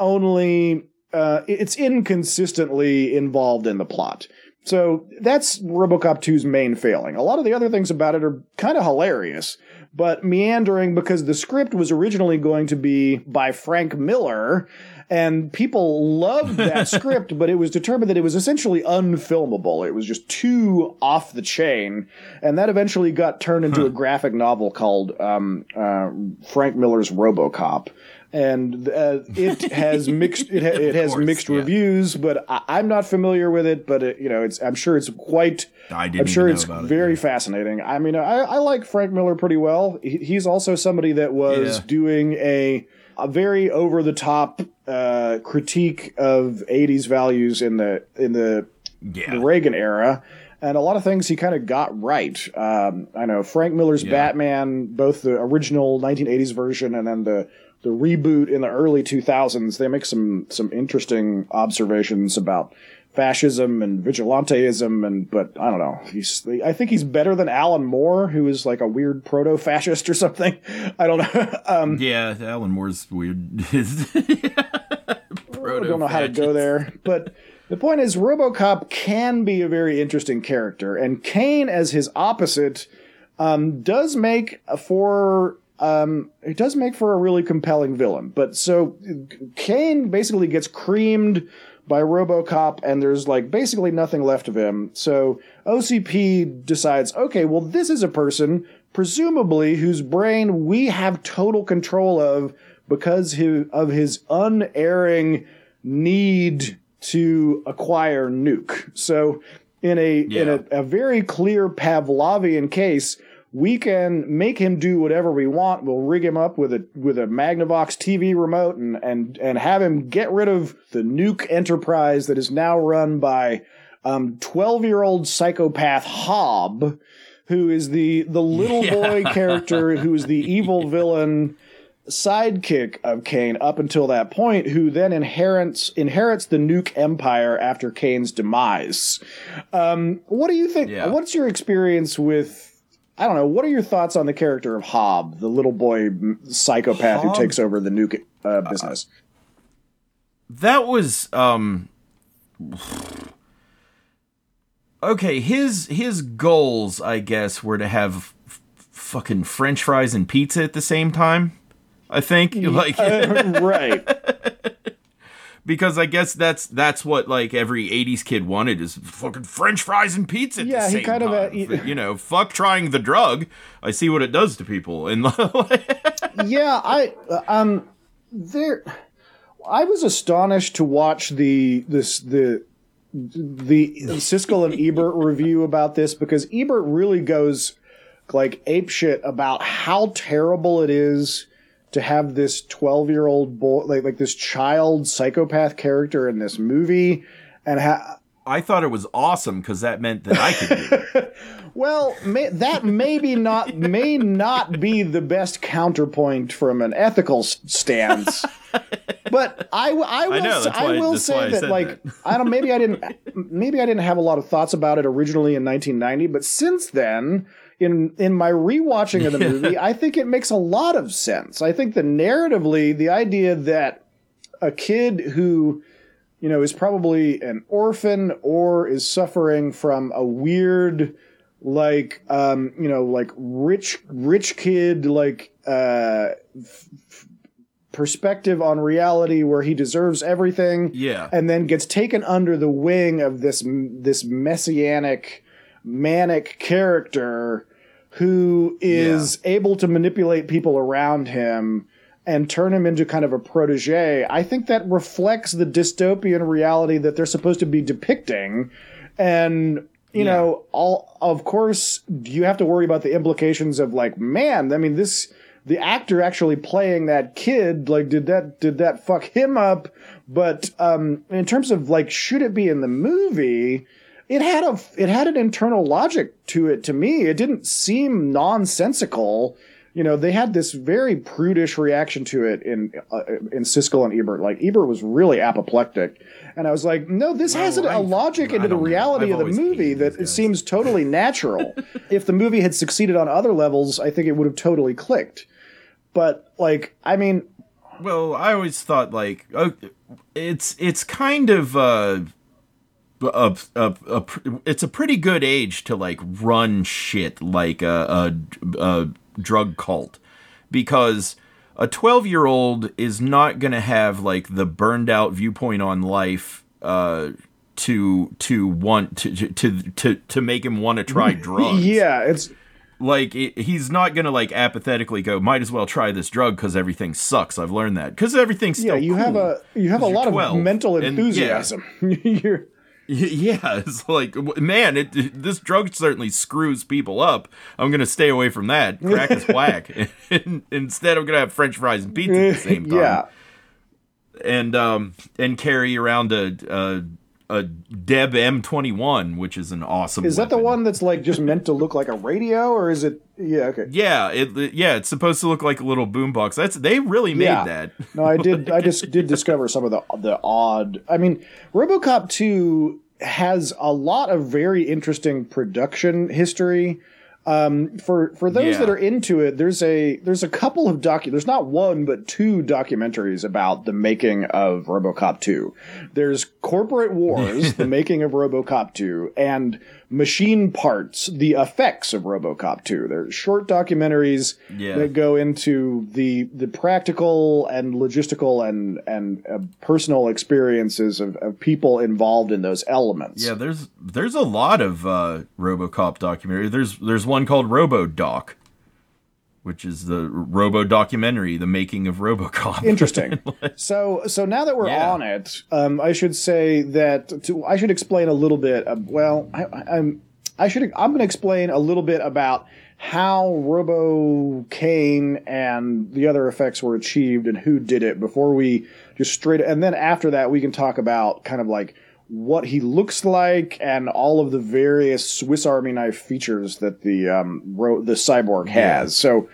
only uh, it's inconsistently involved in the plot. So that's RoboCop 2's main failing. A lot of the other things about it are kind of hilarious, but meandering because the script was originally going to be by Frank Miller, and people loved that script, but it was determined that it was essentially unfilmable. It was just too off the chain, and that eventually got turned into a graphic novel called um, uh, Frank Miller's RoboCop. And uh, it has mixed. It, ha- it has course, mixed yeah. reviews, but I, I'm not familiar with it. But it, you know, it's. I'm sure it's quite. I didn't I'm sure it's it, very yeah. fascinating. I mean, I, I like Frank Miller pretty well. He, he's also somebody that was Yeah. doing a a very over the top uh, critique of '80s values in the in the, Yeah. the Reagan era. And a lot of things he kind of got right. Um, I know Frank Miller's Yeah. Batman, both the original 1980s version and then the the reboot in the early 2000s. They make some some interesting observations about fascism and vigilanteism and but I don't know. He's I think he's better than Alan Moore who is like a weird proto-fascist or something. I don't know. um Yeah, Alan Moore's weird. I don't know how to go there, but the point is, RoboCop can be a very interesting character, and Cain as his opposite um, does make for um, it does make for a really compelling villain. But so Cain basically gets creamed by RoboCop, and there's like basically nothing left of him. So OCP decides, okay, well, this is a person, presumably, whose brain we have total control of because of his unerring need to acquire nuke. So in a in a, a very clear Pavlovian case, we can make him do whatever we want. We'll rig him up with a with a Magnavox TV remote and and and have him get rid of the nuke enterprise that is now run by um 12 year old psychopath Hob, who is the the little boy character who is the evil villain sidekick of Cain up until that point, who then inherits inherits the nuke empire after Cain's demise. Um, what do you think? Yeah. What's your experience with? I don't know. What are your thoughts on the character of Hob, the little boy psychopath who takes over the nuke uh, business? that was um okay his his goals i guess were to have f- fucking french fries and pizza at the same time i think like right. Because i guess that's that's what like every 80s kid wanted is fucking french fries and pizza Yeah, the he kind of, uh, he- you know fuck trying the drug. I see what it does to people and yeah, I um there I was astonished to watch the this the the Siskel and Ebert review about this because Ebert really goes like apeshit about how terrible it is to have this 12 year old boy like like this child psychopath character in this movie and how i thought it was awesome because that meant that i could do it Well, may, that maybe not may not be the best counterpoint from an ethical stance. But I, I will, know, s- I will why say I that like that. I don't maybe I didn't maybe I didn't have a lot of thoughts about it originally in 1990, but since then in in my rewatching of the movie, I think it makes a lot of sense. I think the narratively the idea that a kid who you know is probably an orphan or is suffering from a weird like um you know like rich rich kid like uh f- f- perspective on reality where he deserves everything Yeah. and then gets taken under the wing of this this messianic manic character who is able to manipulate people around him and turn him into kind of a protege i think that reflects the dystopian reality that they're supposed to be depicting. And you know all of course you have to worry about the implications of like man i mean this the actor actually playing that kid like did that did that fuck him up? But um in terms of like should it be in the movie it had a it had an internal logic to it to me. It didn't seem nonsensical. You know they had this very prudish reaction to it in uh, in Siskel and Ebert. Like Ebert was really apoplectic. And I was like no this has a, logic into the reality of the movie that it seems totally natural. If the movie had succeeded on other levels I think it would have totally clicked. But like I mean Well, I always thought like oh, it's it's kind of uh, a, a, a, it's a pretty good age to like run shit like a, a, a drug cult. Because a 12 year old is not going to have like the burned out viewpoint on life uh to to want to to to to make him want to try drugs. yeah it's like it, he's not gonna like apathetically go might as well try this drug because everything sucks. I've learned that. Because everything's yeah you have a you have a lot of 12, mental and, yeah. yeah it's like man it, it- this drug certainly screws people up. I'm gonna stay away from that. Crack is whack. Instead i'm gonna have french fries and pizza at the same time. Yeah and um and carry around a a, a deb m21 which is an awesome Is that the one that's like just meant to look like a radio, or is it? Yeah, okay. yeah it yeah it's supposed to look like a little boombox that's they really made Yeah. that No, I did. I just did discover some of the the odd. I mean, RoboCop two has a lot of very interesting production history. Um, for for those Yeah. that are into it, there's a there's a couple of docu there's not one but two documentaries about the making of RoboCop 2. There's Corporate Wars, the making of RoboCop 2, and Machine Parts, the effects of RoboCop 2. They're short documentaries Yeah. that go into the the practical and logistical and and uh, personal experiences of, of people involved in those elements. Yeah, there's there's a lot of uh, RoboCop documentary. There's there's one called RoboDoc, which is the Robo documentary, the making of RoboCop. Interesting. so, so now that we're Yeah. on it, um, I should say that to, I should explain a little bit. Of, well, I, I'm I should I'm going to explain a little bit about how Robo Cain and the other effects were achieved and who did it before we just straight. And then after that, we can talk about kind of like what he looks like and all of the various Swiss Army knife features that the um, ro- the cyborg has. So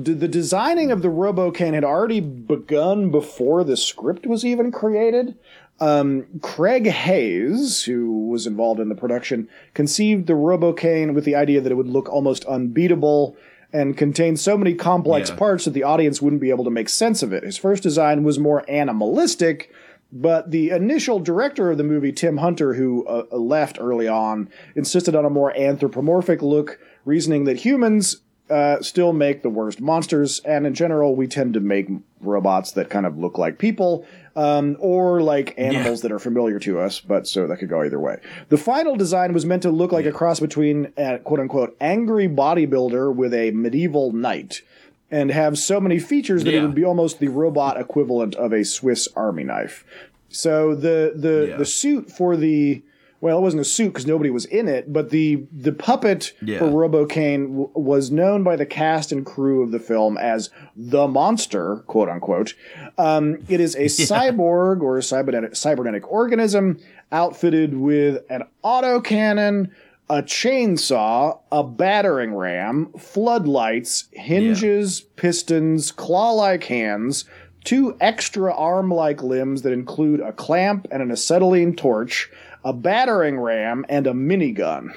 d- the designing of the Robo-Cain had already begun before the script was even created. Um, Craig Hayes, who was involved in the production, conceived the Robo-Cain with the idea that it would look almost unbeatable and contain so many complex Yeah. parts that the audience wouldn't be able to make sense of it. His first design was more animalistic, but the initial director of the movie, Tim Hunter, who uh, left early on, insisted on a more anthropomorphic look, reasoning that humans uh, still make the worst monsters, and in general, we tend to make robots that kind of look like people, um, or like animals that are familiar to us, but so that could go either way. The final design was meant to look like a cross between a quote unquote angry bodybuilder with a medieval knight. And have so many features that it would be almost the robot equivalent of a Swiss Army knife. So the the Yeah. the suit for the well, it wasn't a suit because nobody was in it, but the the puppet Yeah. for Robo-Cain w- was known by the cast and crew of the film as the monster, quote unquote. Um, it is a cyborg or a cybernetic, cybernetic organism outfitted with an autocannon, a chainsaw, a battering ram, floodlights, hinges, pistons, claw-like hands, two extra arm-like limbs that include a clamp and an acetylene torch, a battering ram, and a minigun.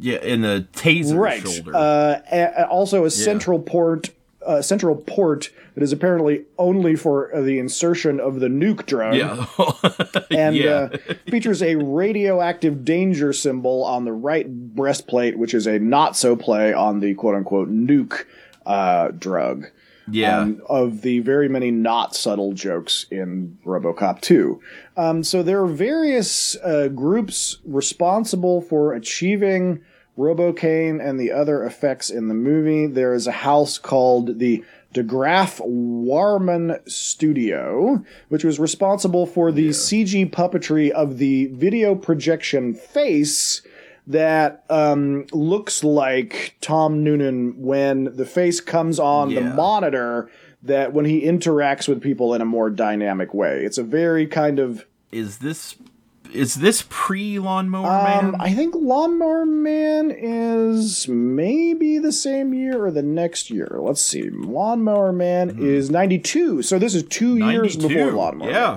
Yeah, and a taser Right. shoulder. Uh, a- also, a central port, uh, central port that is apparently only for uh, the insertion of the nuke drone. yeah. and Yeah. uh, features a radioactive danger symbol on the right breastplate, which is a not so play on the quote unquote nuke uh, drug. yeah. um, of the very many not subtle jokes in RoboCop 2. Um, so there are various uh, groups responsible for achieving Robo-Cain and the other effects in the movie. There is a house called the deGraf Wahrman Studio, which was responsible for the CG puppetry of the video projection face that um, looks like Tom Noonan when the face comes on the monitor. That when he interacts with people in a more dynamic way, it's a very kind of. is this is this pre Lawnmower Um, Man? I think Lawnmower Man is maybe the same year or the next year. Let's see. Lawnmower Man is 92. So this is two years before Lawnmower Man. Yeah.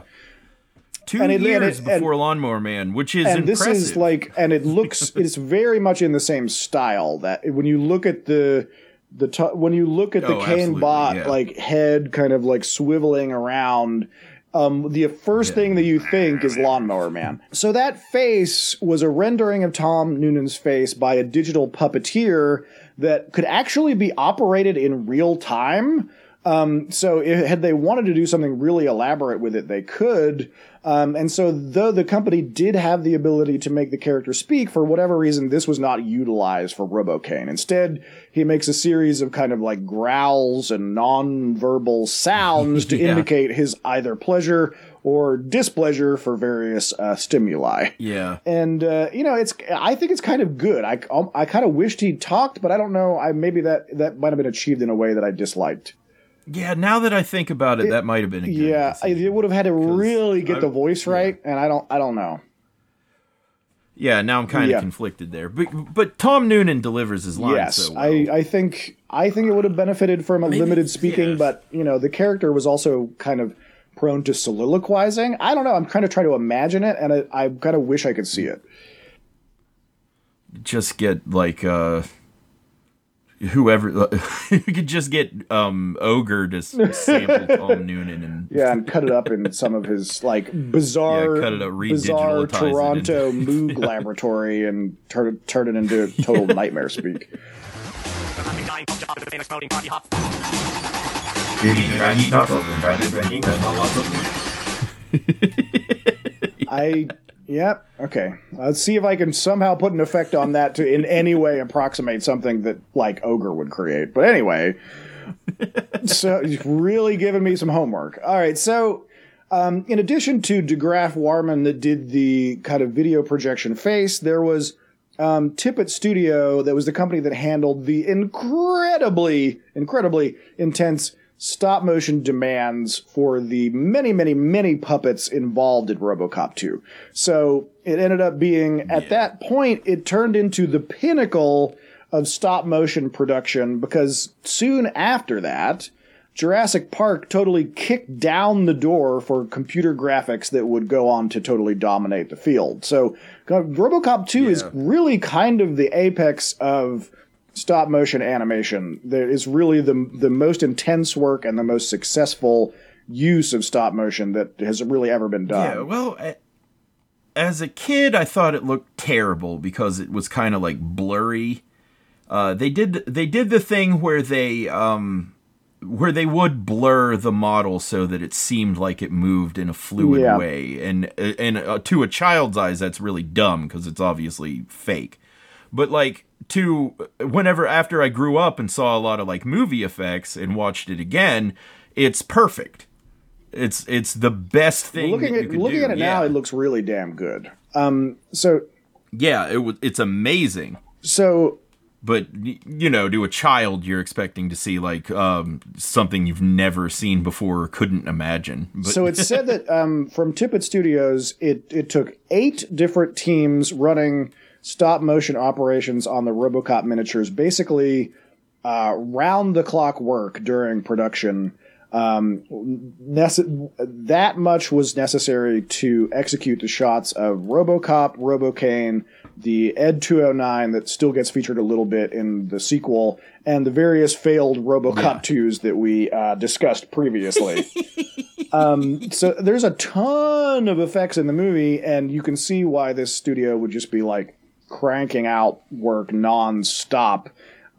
Two And it- and years it- and- before Lawnmower Man, which is and impressive. this is like and it looks it's very much in the same style that when you look at the the t- when you look at the Oh, Cain bot yeah. like head kind of like swiveling around um, the first thing that you think is Lawnmower Man. So that face was a rendering of Tom Noonan's face by a digital puppeteer that could actually be operated in real time. Um, so if, had they wanted to do something really elaborate with it, they could. Um, and so though the company did have the ability to make the character speak, for whatever reason, this was not utilized for Robo-Cain. Instead, he makes a series of kind of like growls and non-verbal sounds to Yeah. indicate his either pleasure or displeasure for various uh, stimuli. yeah. And uh, you know, it's I think it's kind of good. I um, I kind of wished he'd talked, but I don't know. I maybe that that might have been achieved in a way that I disliked. Yeah, now that I think about it, that might have been a good Yeah, decision. it would have had to really get I- the voice right, and I don't I don't know. Yeah, now I'm kind of Yeah. conflicted there. But but Tom Noonan delivers his lines yes, so well. I I think I think it would have benefited from a limited speaking, but you know, the character was also kind of prone to soliloquizing. I don't know. I'm kind of trying to imagine it, and I, I kind of wish I could see it. just get like uh whoever you could just get um ogre to s- sample Tom Noonan and Yeah, and cut it up in some of his like bizarre, Yeah, cut it up, bizarre re-digitalize it Toronto into- Moog laboratory and turn it turn it into total nightmare speak. I yep okay. Let's see if I can somehow put an effect on that to in any way approximate something that like ogre would create. But anyway, so you've really given me some homework. All right, so um, in addition to deGraf Wahrman that did the kind of video projection face, there was um, Tippett Studio that was the company that handled the incredibly, incredibly intense stop motion demands for the many, many, many puppets involved in RoboCop 2. So it ended up being, at that point, it turned into the pinnacle of stop motion production because soon after that, Jurassic Park totally kicked down the door for computer graphics that would go on to totally dominate the field. So RoboCop 2 is really kind of the apex of stop motion animation. There is really the the most intense work and the most successful use of stop motion that has really ever been done. Yeah, well, as a kid, I thought it looked terrible because it was kind of like blurry. Uh, they did they did the thing where they um, where they would blur the model so that it seemed like it moved in a fluid Yeah. way, and and uh, to a child's eyes, that's really dumb because it's obviously fake. But like to whenever after I grew up and saw a lot of like movie effects and watched it again, it's perfect. It's it's the best thing. looking at looking do. at it now, it looks really damn good. Um, so Yeah, it was. It's amazing. so But you know, to a child, you're expecting to see like um, something you've never seen before or couldn't imagine. But So it's said that um, from Tippett Studios, it it took eight different teams running stop motion operations on the RoboCop miniatures, basically uh, round the clock work during production. Um, nece- that much was necessary to execute the shots of RoboCop, Robo-Cain, the Ed 209 that still gets featured a little bit in the sequel, and the various failed RoboCop 2s that we uh, discussed previously. Um, so there's a ton of effects in the movie, and you can see why this studio would just be like cranking out work non-stop.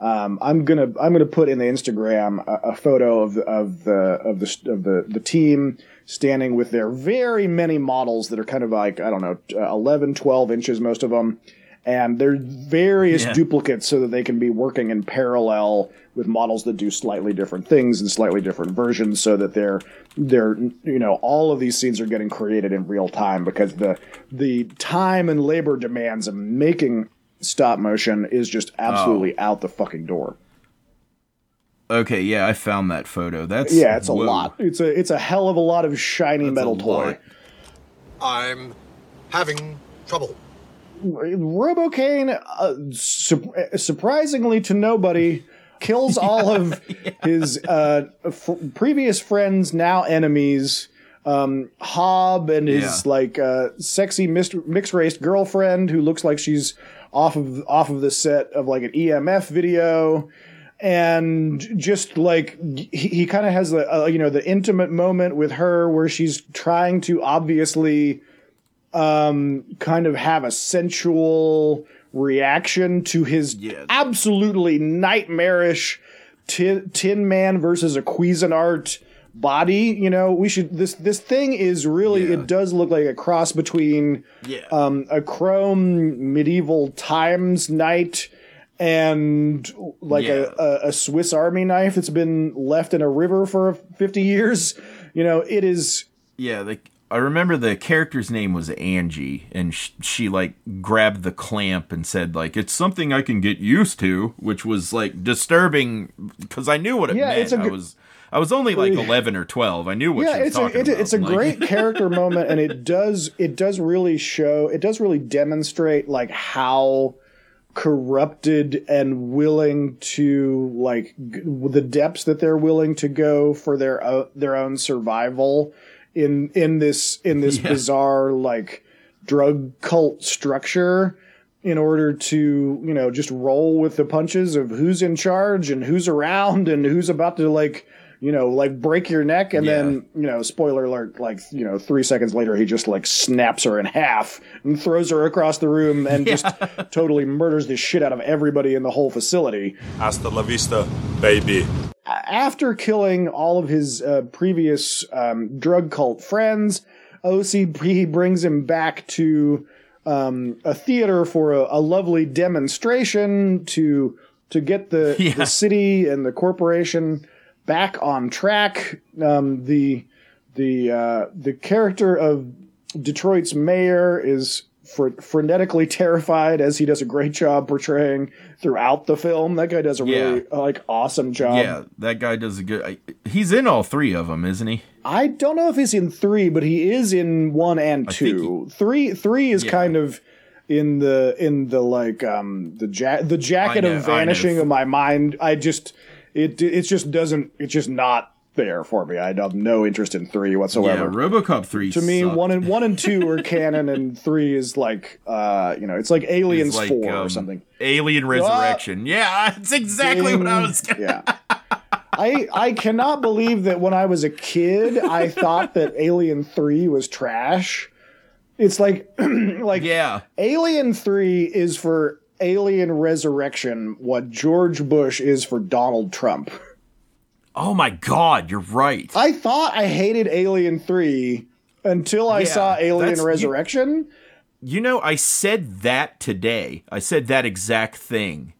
Um, I'm gonna I'm gonna put in the Instagram a, a photo of the of the of the of the the team standing with their very many models that are kind of like I don't know uh, 11 12 inches most of them and they're various Yeah. duplicates so that they can be working in parallel with models that do slightly different things and slightly different versions so that they're they're you know all of these scenes are getting created in real time because the the time and labor demands of making stop motion is just absolutely out the fucking door. okay, yeah, I found that photo. That's Yeah, it's a whoa. lot. It's a it's a hell of a lot of shiny That's metal toy. lot. I'm having trouble. Robo-Cain, uh, su- surprisingly to nobody, kills all of his uh, f- previous friends, now enemies. Um, Hob and his Yeah. like uh, sexy mixed race girlfriend who looks like she's off of off of the set of like an EMF video. And just like he, he kind of has the uh, you know the intimate moment with her where she's trying to obviously kind of have a sensual reaction to his Yeah. absolutely nightmarish tin, tin man versus a Cuisinart body. You know, we should this this thing is really Yeah. it does look like a cross between Yeah. um, a chrome medieval times knight and like Yeah. a, a, Swiss Army knife that's been left in a river for 50 years. You know, it is Yeah, the, I remember the character's name was Angie, and sh- she like grabbed the clamp and said like it's something I can get used to, which was like disturbing because I knew what it Yeah, meant. it's a I gr- was I was only like eleven or twelve. I knew what yeah, she was it's a, talking it's a, about. it's a Like- great character moment, and it does it does really show it does really demonstrate like how corrupted and willing to like g- the depths that they're willing to go for their o- their own survival in in this in this Yeah. bizarre like drug cult structure in order to you know just roll with the punches of who's in charge and who's around and who's about to like you know like break your neck and Yeah. then you know spoiler alert like you know three seconds later he just like snaps her in half and throws her across the room and just totally murders the shit out of everybody in the whole facility Hasta la vista, baby. after killing all of his uh, previous um, drug cult friends, OCP brings him back to um, a theater for a, a lovely demonstration to to get the, Yeah. the city and the corporation back on track. Um, the the uh, the character of Detroit's mayor is fre- frenetically terrified as he does a great job portraying throughout the film. That guy does a really like awesome job. yeah, that guy does a good. I, he's in all three of them, isn't he? I don't know if he's in three, but he is in one and I two. three three is Yeah. kind of in the in the like um the ja- the jacket know, of vanishing of my mind. I just it it just doesn't it's just not there for me. I have no interest in three whatsoever. Yeah. RoboCop three. to me, sucked. one and one and two are canon, and three is like uh you know it's like Aliens It's like, four or um, something. Alien Resurrection. yeah, it's exactly what I was. yeah. I I cannot believe that when I was a kid, I thought that Alien Three was trash. It's like like Yeah, Alien Three is for Alien Resurrection what George Bush is for Donald Trump. Oh my God, you're right. I thought I hated Alien Three until I Yeah, saw Alien that's- you- Resurrection. You know, I said that today. I said that exact thing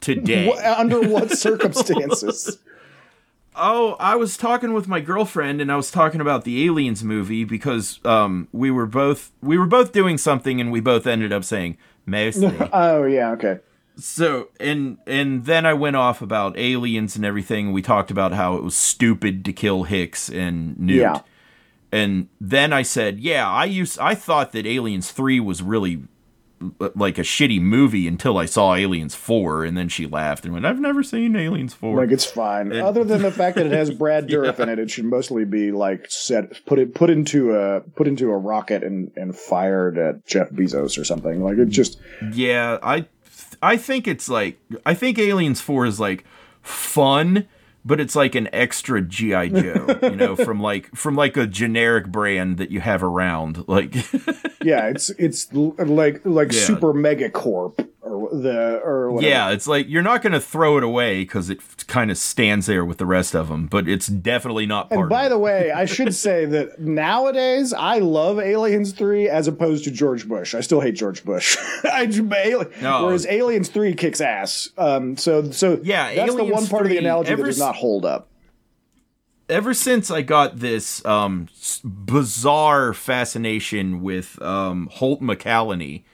today. Wh- under what circumstances? Oh, I was talking with my girlfriend and I was talking about the Aliens movie because um we were both we were both doing something and we both ended up saying mostly. oh yeah, okay. so and and then I went off about aliens and everything. We talked about how it was stupid to kill Hicks and Newt. Yeah. And then I said, "Yeah, I used I thought that Aliens 3 was really like a shitty movie until I saw Aliens 4." And then she laughed and went, "I've never seen Aliens 4." Like it's fine. Other than the fact that it has Brad Dourif in it, it should mostly be like set put it put into a put into a rocket and and fired at Jeff Bezos or something. Like it just Yeah, I I think it's like I think Aliens 4 is like fun, but it's like an extra GI Joe, you know, from like from like a generic brand that you have around. Like yeah, it's it's like like Yeah. Super Megacorp or the or whatever. yeah, it's like you're not going to throw it away cuz it kind of stands there with the rest of them, but it's definitely not part And by the way, I should say that nowadays I love Aliens 3 as opposed to George Bush. I still hate George Bush. I, No. Whereas Aliens 3 kicks ass. Um, so so Yeah, that's the one part of the 3 analogy that does not hold up. ever since I got this um, bizarre fascination with um, Holt McCallany,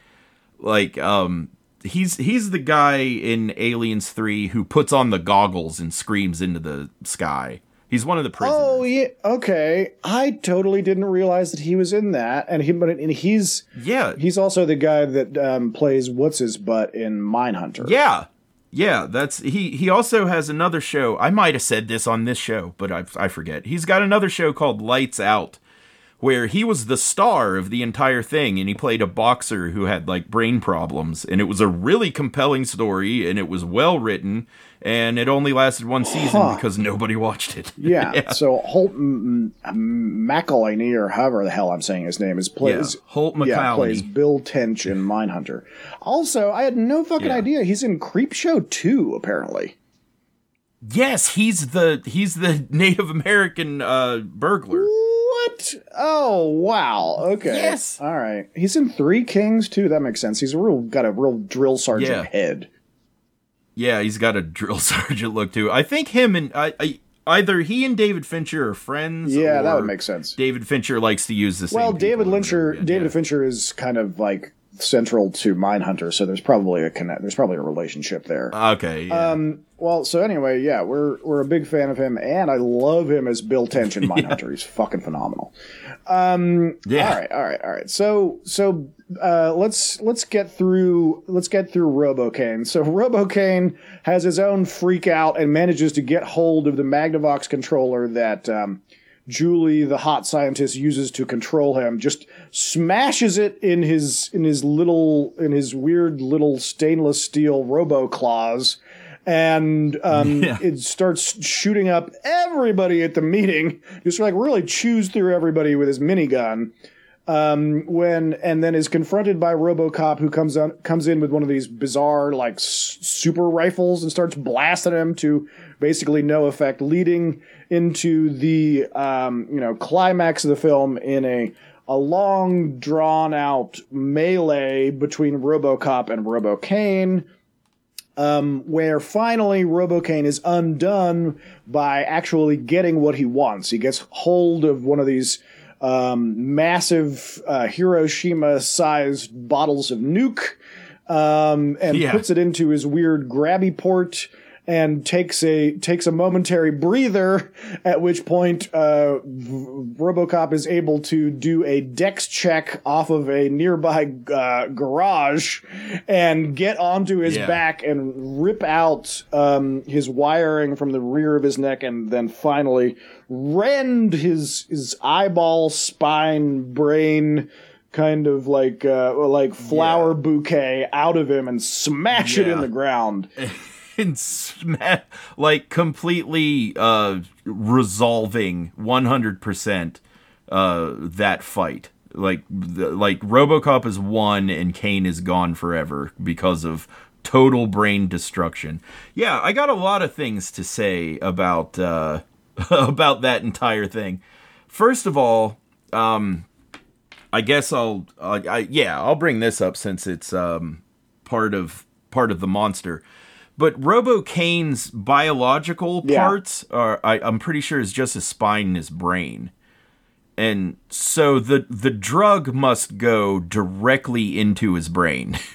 like um, he's he's the guy in Aliens Three who puts on the goggles and screams into the sky. He's one of the prisoners. Oh yeah, okay. I totally didn't realize that he was in that, and he but and he's yeah, he's also the guy that um, plays what's his butt in Mindhunter. yeah, yeah. That's he. He also has another show. I might have said this on this show, but I I forget. He's got another show called Lights Out. Where he was the star of the entire thing, and he played a boxer who had like brain problems, and it was a really compelling story, and it was well written, and it only lasted one season Huh. because nobody watched it. Yeah. So Holt M- M- McElhaney, or however the hell I'm saying his name, is plays Yeah, Holt Yeah, plays Bill Tench in Mindhunter. Also, I had no fucking Yeah. idea he's in Creepshow 2, apparently. Yes, he's the he's the Native American uh, burglar. What? Oh wow. Okay. Yes. All right. He's in Three Kings too. That makes sense. He's a real got a real drill sergeant Yeah. head. Yeah, he's got a drill sergeant look too. I think him and I, I either he and David Fincher are friends. Yeah, that would make sense. David Fincher likes to use the same. Well, David Lyncher, David again, Fincher is kind of like central to Mindhunter, so there's probably a connect. There's probably a relationship there. Okay. Yeah. Um, well, so anyway, yeah, we're we're a big fan of him, and I love him as Bill Tench in Mindhunter. He's fucking phenomenal. Um, Yeah. All right, all right, all right. So so uh, let's let's get through let's get through Robo Cain. So Robo Cain has his own freak out and manages to get hold of the Magnavox controller that um, Julie, the hot scientist, uses to control him, just smashes it in his in his little in his weird little stainless steel robo claws, and um, Yeah. it starts shooting up everybody at the meeting. Just like really chews through everybody with his minigun um, when and then is confronted by RoboCop, who comes on comes in with one of these bizarre like s- super rifles and starts blasting him to basically no effect, leading into the um, you know climax of the film in a a long drawn out melee between RoboCop and Robo Cain um, where finally Robo Cain is undone by actually getting what he wants. He gets hold of one of these um, massive uh, Hiroshima-sized bottles of nuke um, and Yeah. puts it into his weird grabby port and takes a takes a momentary breather. At which point, uh, RoboCop is able to do a dex check off of a nearby uh, garage and get onto his Yeah. back and rip out um, his wiring from the rear of his neck, and then finally rend his his eyeball, spine, brain. Kind of like uh, like flower bouquet out of him and smash it in the ground. and sma- like completely uh resolving 100% uh that fight. Like the, like robocop is won and Cain is gone forever because of total brain destruction. Yeah i got a lot of things to say about uh about that entire thing. First of all um i guess i'll uh, I, yeah i'll bring this up since it's um part of part of the monster but Robo Cain's biological Yeah. parts are, I, I'm pretty sure, is just his spine and his brain, and so the the drug must go directly into his brain.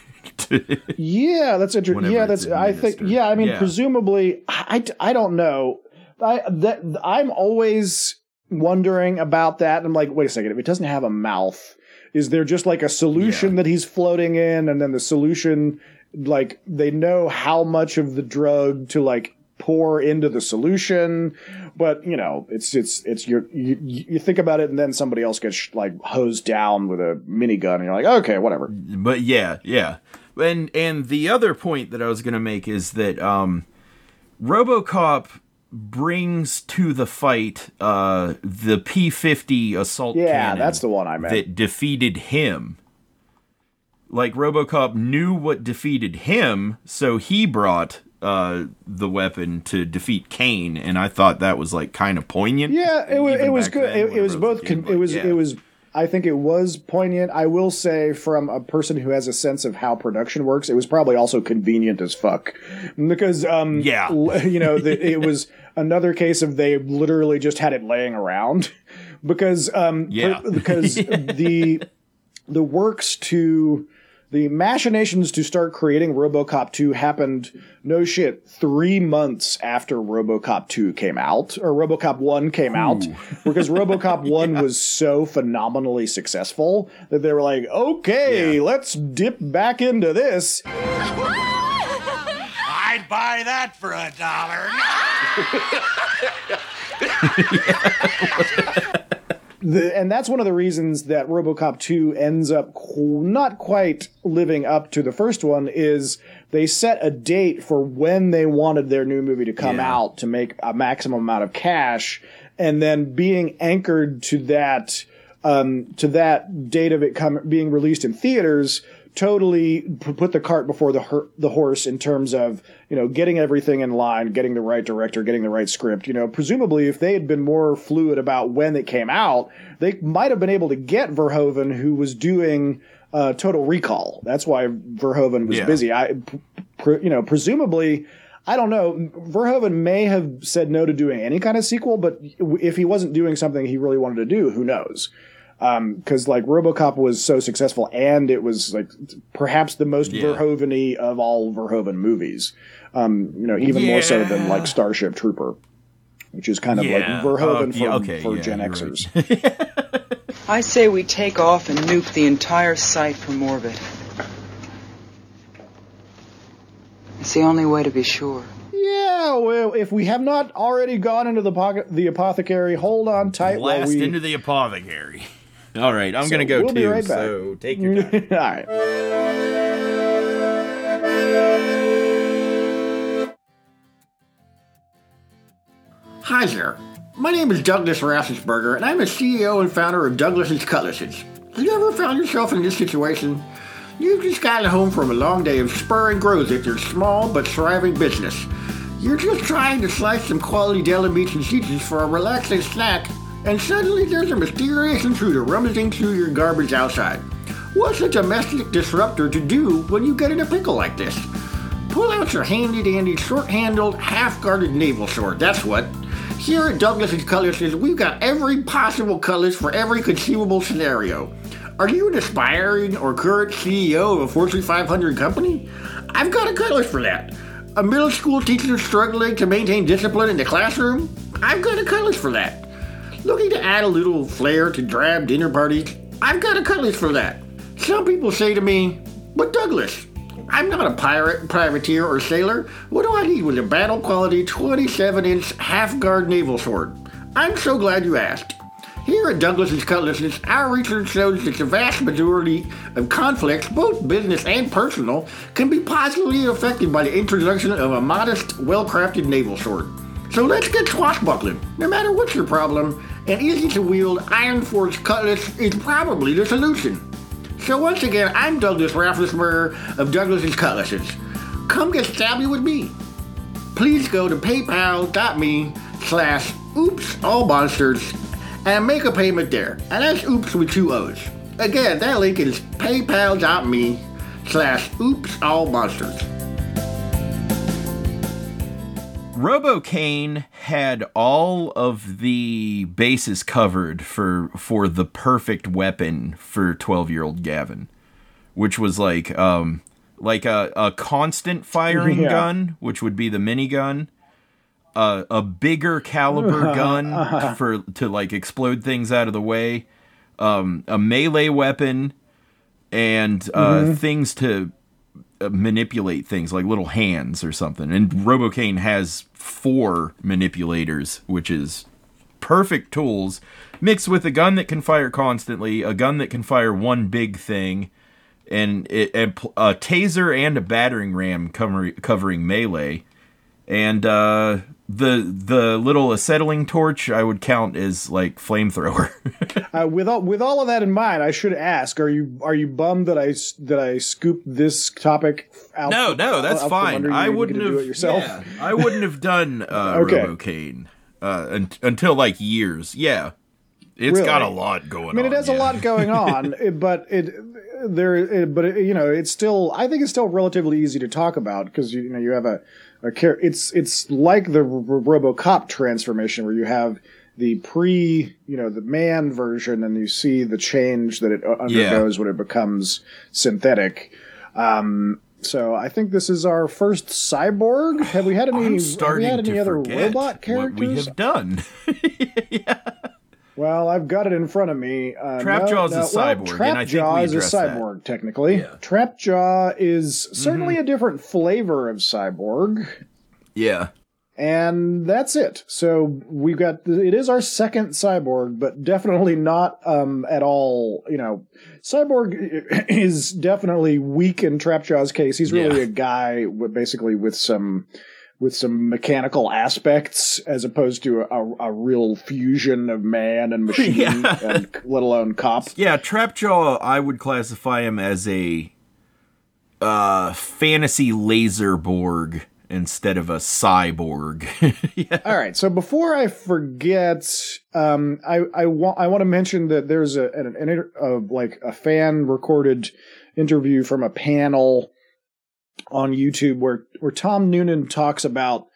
Yeah, that's interesting. Yeah, that's. I think. Yeah, I mean, Yeah. presumably, I, I don't know. I that I'm always wondering about that. I'm like, wait a second. If it doesn't have a mouth, is there just like a solution Yeah. that he's floating in, and then the solution, like they know how much of the drug to like pour into the solution but you know it's it's it's your you, you think about it and then somebody else gets like hosed down with a minigun and you're like okay whatever but yeah, yeah. And and the other point that I was gonna make is that um, RoboCop brings to the fight uh, the P50 assault yeah that's the one i meant that defeated him. Like RoboCop knew what defeated him, so he brought uh, the weapon to defeat Cain, and I thought that was like kind of poignant. Yeah, it was it was good. then It, it was both. a Con- kid, it was yeah. it was. I think it was poignant. I will say, from a person who has a sense of how production works, it was probably also convenient as fuck because, um, Yeah. you know, the, it was another case of they literally just had it laying around because, um, Yeah. per- because the the works to the machinations to start creating RoboCop 2 happened no shit 3 months after RoboCop 2 came out or RoboCop 1 came out because RoboCop 1 was so phenomenally successful that they were like okay Yeah. let's dip back into this I'd buy that for a dollar. the, and that's one of the reasons that RoboCop 2 ends up qu- not quite living up to the first one is they set a date for when they wanted their new movie to come Yeah. out to make a maximum amount of cash and then being anchored to that um, to that date of it come, being released in theaters totally put the cart before the her- the horse in terms of you know getting everything in line, getting the right director, getting the right script. You know, presumably if they had been more fluid about when it came out, they might have been able to get Verhoeven, who was doing uh, Total Recall. That's why Verhoeven was Yeah. busy. I, you know, presumably. I don't know. Verhoeven may have said no to doing any kind of sequel, but if he wasn't doing something he really wanted to do, who knows? Because like RoboCop was so successful, and it was like perhaps the most Yeah. Verhoeven-y of all Verhoeven movies. Um, you know, even more so than like Starship Trooper, which is kind of Yeah. like Verhoeven Uh, for, yeah, okay, for yeah, Gen Xers. right. I say we take off and nuke the entire site from orbit. It's the only way to be sure. Yeah, well, if we have not already gone into the pocket, the apothecary, hold on tight while Blast we. into the apothecary. All right, I'm So gonna go we'll be too. right back. So take your time. All right. Hi there. My name is Douglas Rassensberger, and I'm the CEO and founder of Douglas's Cutlasses. Have you ever found yourself in this situation? You've just gotten home from a long day of spur and growth at your small but thriving business. You're just trying to slice some quality deli meats and cheeses for a relaxing snack, and suddenly there's a mysterious intruder rummaging through your garbage outside. What's a domestic disruptor to do when you get in a pickle like this? Pull out your handy dandy short handled, half guarded naval sword, that's what. Here at Douglas's Cutlasses, we've got every possible cutlass for every conceivable scenario. Are you an aspiring or current CEO of a Fortune 500 company? I've got a cutlass for that. A middle school teacher struggling to maintain discipline in the classroom? I've got a cutlass for that. Looking to add a little flair to drab dinner parties? I've got a cutlass for that. Some people say to me, But Douglas, I'm not a pirate, privateer, or sailor. What do I need with a battle quality 27 inch half guard naval sword? I'm so glad you asked. Here at Douglas's Cutlasses, our research shows that the vast majority of conflicts, both business and personal, can be positively affected by the introduction of a modest, well crafted naval sword. So let's get swashbuckling. No matter what's your problem, an easy to wield iron forged cutlass is probably the solution. So once again, I'm Douglas Rafflesberger of Douglas's Cutlasses. Come get stabby with me. Please go to paypal.me slash oops all monsters and make a payment there. And that's oops with two O's. Again, that link is paypal.me slash oops all monsters. Robo Cain had all of the bases covered for for the perfect weapon for 12-year-old Gavin, which was like um like a, a constant firing Yeah. gun, which would be the minigun, uh, a bigger caliber gun for to like explode things out of the way, um, a melee weapon, and uh, things to manipulate things like little hands or something. And Robo Cain has four manipulators, which is perfect tools mixed with a gun that can fire constantly, a gun that can fire one big thing, and it, and a taser and a battering ram cover, covering melee. And uh, the the little acetylene torch I would count as like flamethrower. Uh, with all with all of that in mind, I should ask: Are you are you bummed that I s- that I scooped this topic out? No, no, that's fine. I wouldn't have do it yourself. yeah, I wouldn't have done uh, Okay. Robo Cain uh, un- until like years. Yeah, it's Really? got a lot going. On. I mean, on, it has a lot going on, but it there, it, but it, you know, it's still. I think it's still relatively easy to talk about because you, you know you have a a char- It's it's like the R- RoboCop transformation where you have the pre, you know, the man version, and you see the change that it undergoes when it becomes synthetic. Um, so I think this is our first cyborg. Have we had any? Have we had any other robot what characters? we have done. Well, I've got it in front of me. Uh, Trapjaw is no, a cyborg, Well, and I think Trapjaw we is a addressed that. cyborg, technically. Yeah. Mm-hmm. Trapjaw is certainly a different flavor of cyborg, yeah, and that's it. So we've got it is our second cyborg, but definitely not um, at all. You know, cyborg is definitely weak in Trapjaw's case. He's really Yeah. a guy basically with some with some mechanical aspects as opposed to a, a real fusion of man and machine Yeah. and let alone cop. yeah. Trapjaw, I would classify him as a uh, fantasy laser borg instead of a cyborg. yeah. All right. So before I forget, um, I I want I want to mention that there's a an, an inter- uh, like a fan recorded interview from a panel on YouTube where where Tom Noonan talks about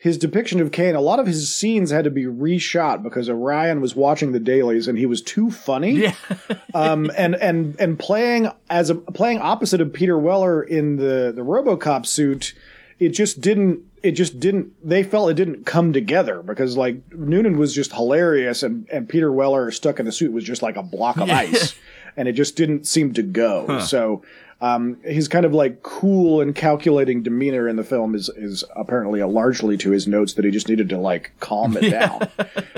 his depiction of Cain. A lot of his scenes had to be reshot because Orion was watching the dailies and he was too funny. Yeah. um, and and and playing as a playing opposite of Peter Weller in the the RoboCop suit, it just didn't. It just didn't. They felt it didn't come together because like Noonan was just hilarious, and and Peter Weller stuck in a suit was just like a block of ice, and it just didn't seem to go. So. Um, his kind of like cool and calculating demeanor in the film is is apparently largely to his notes that he just needed to like calm it down.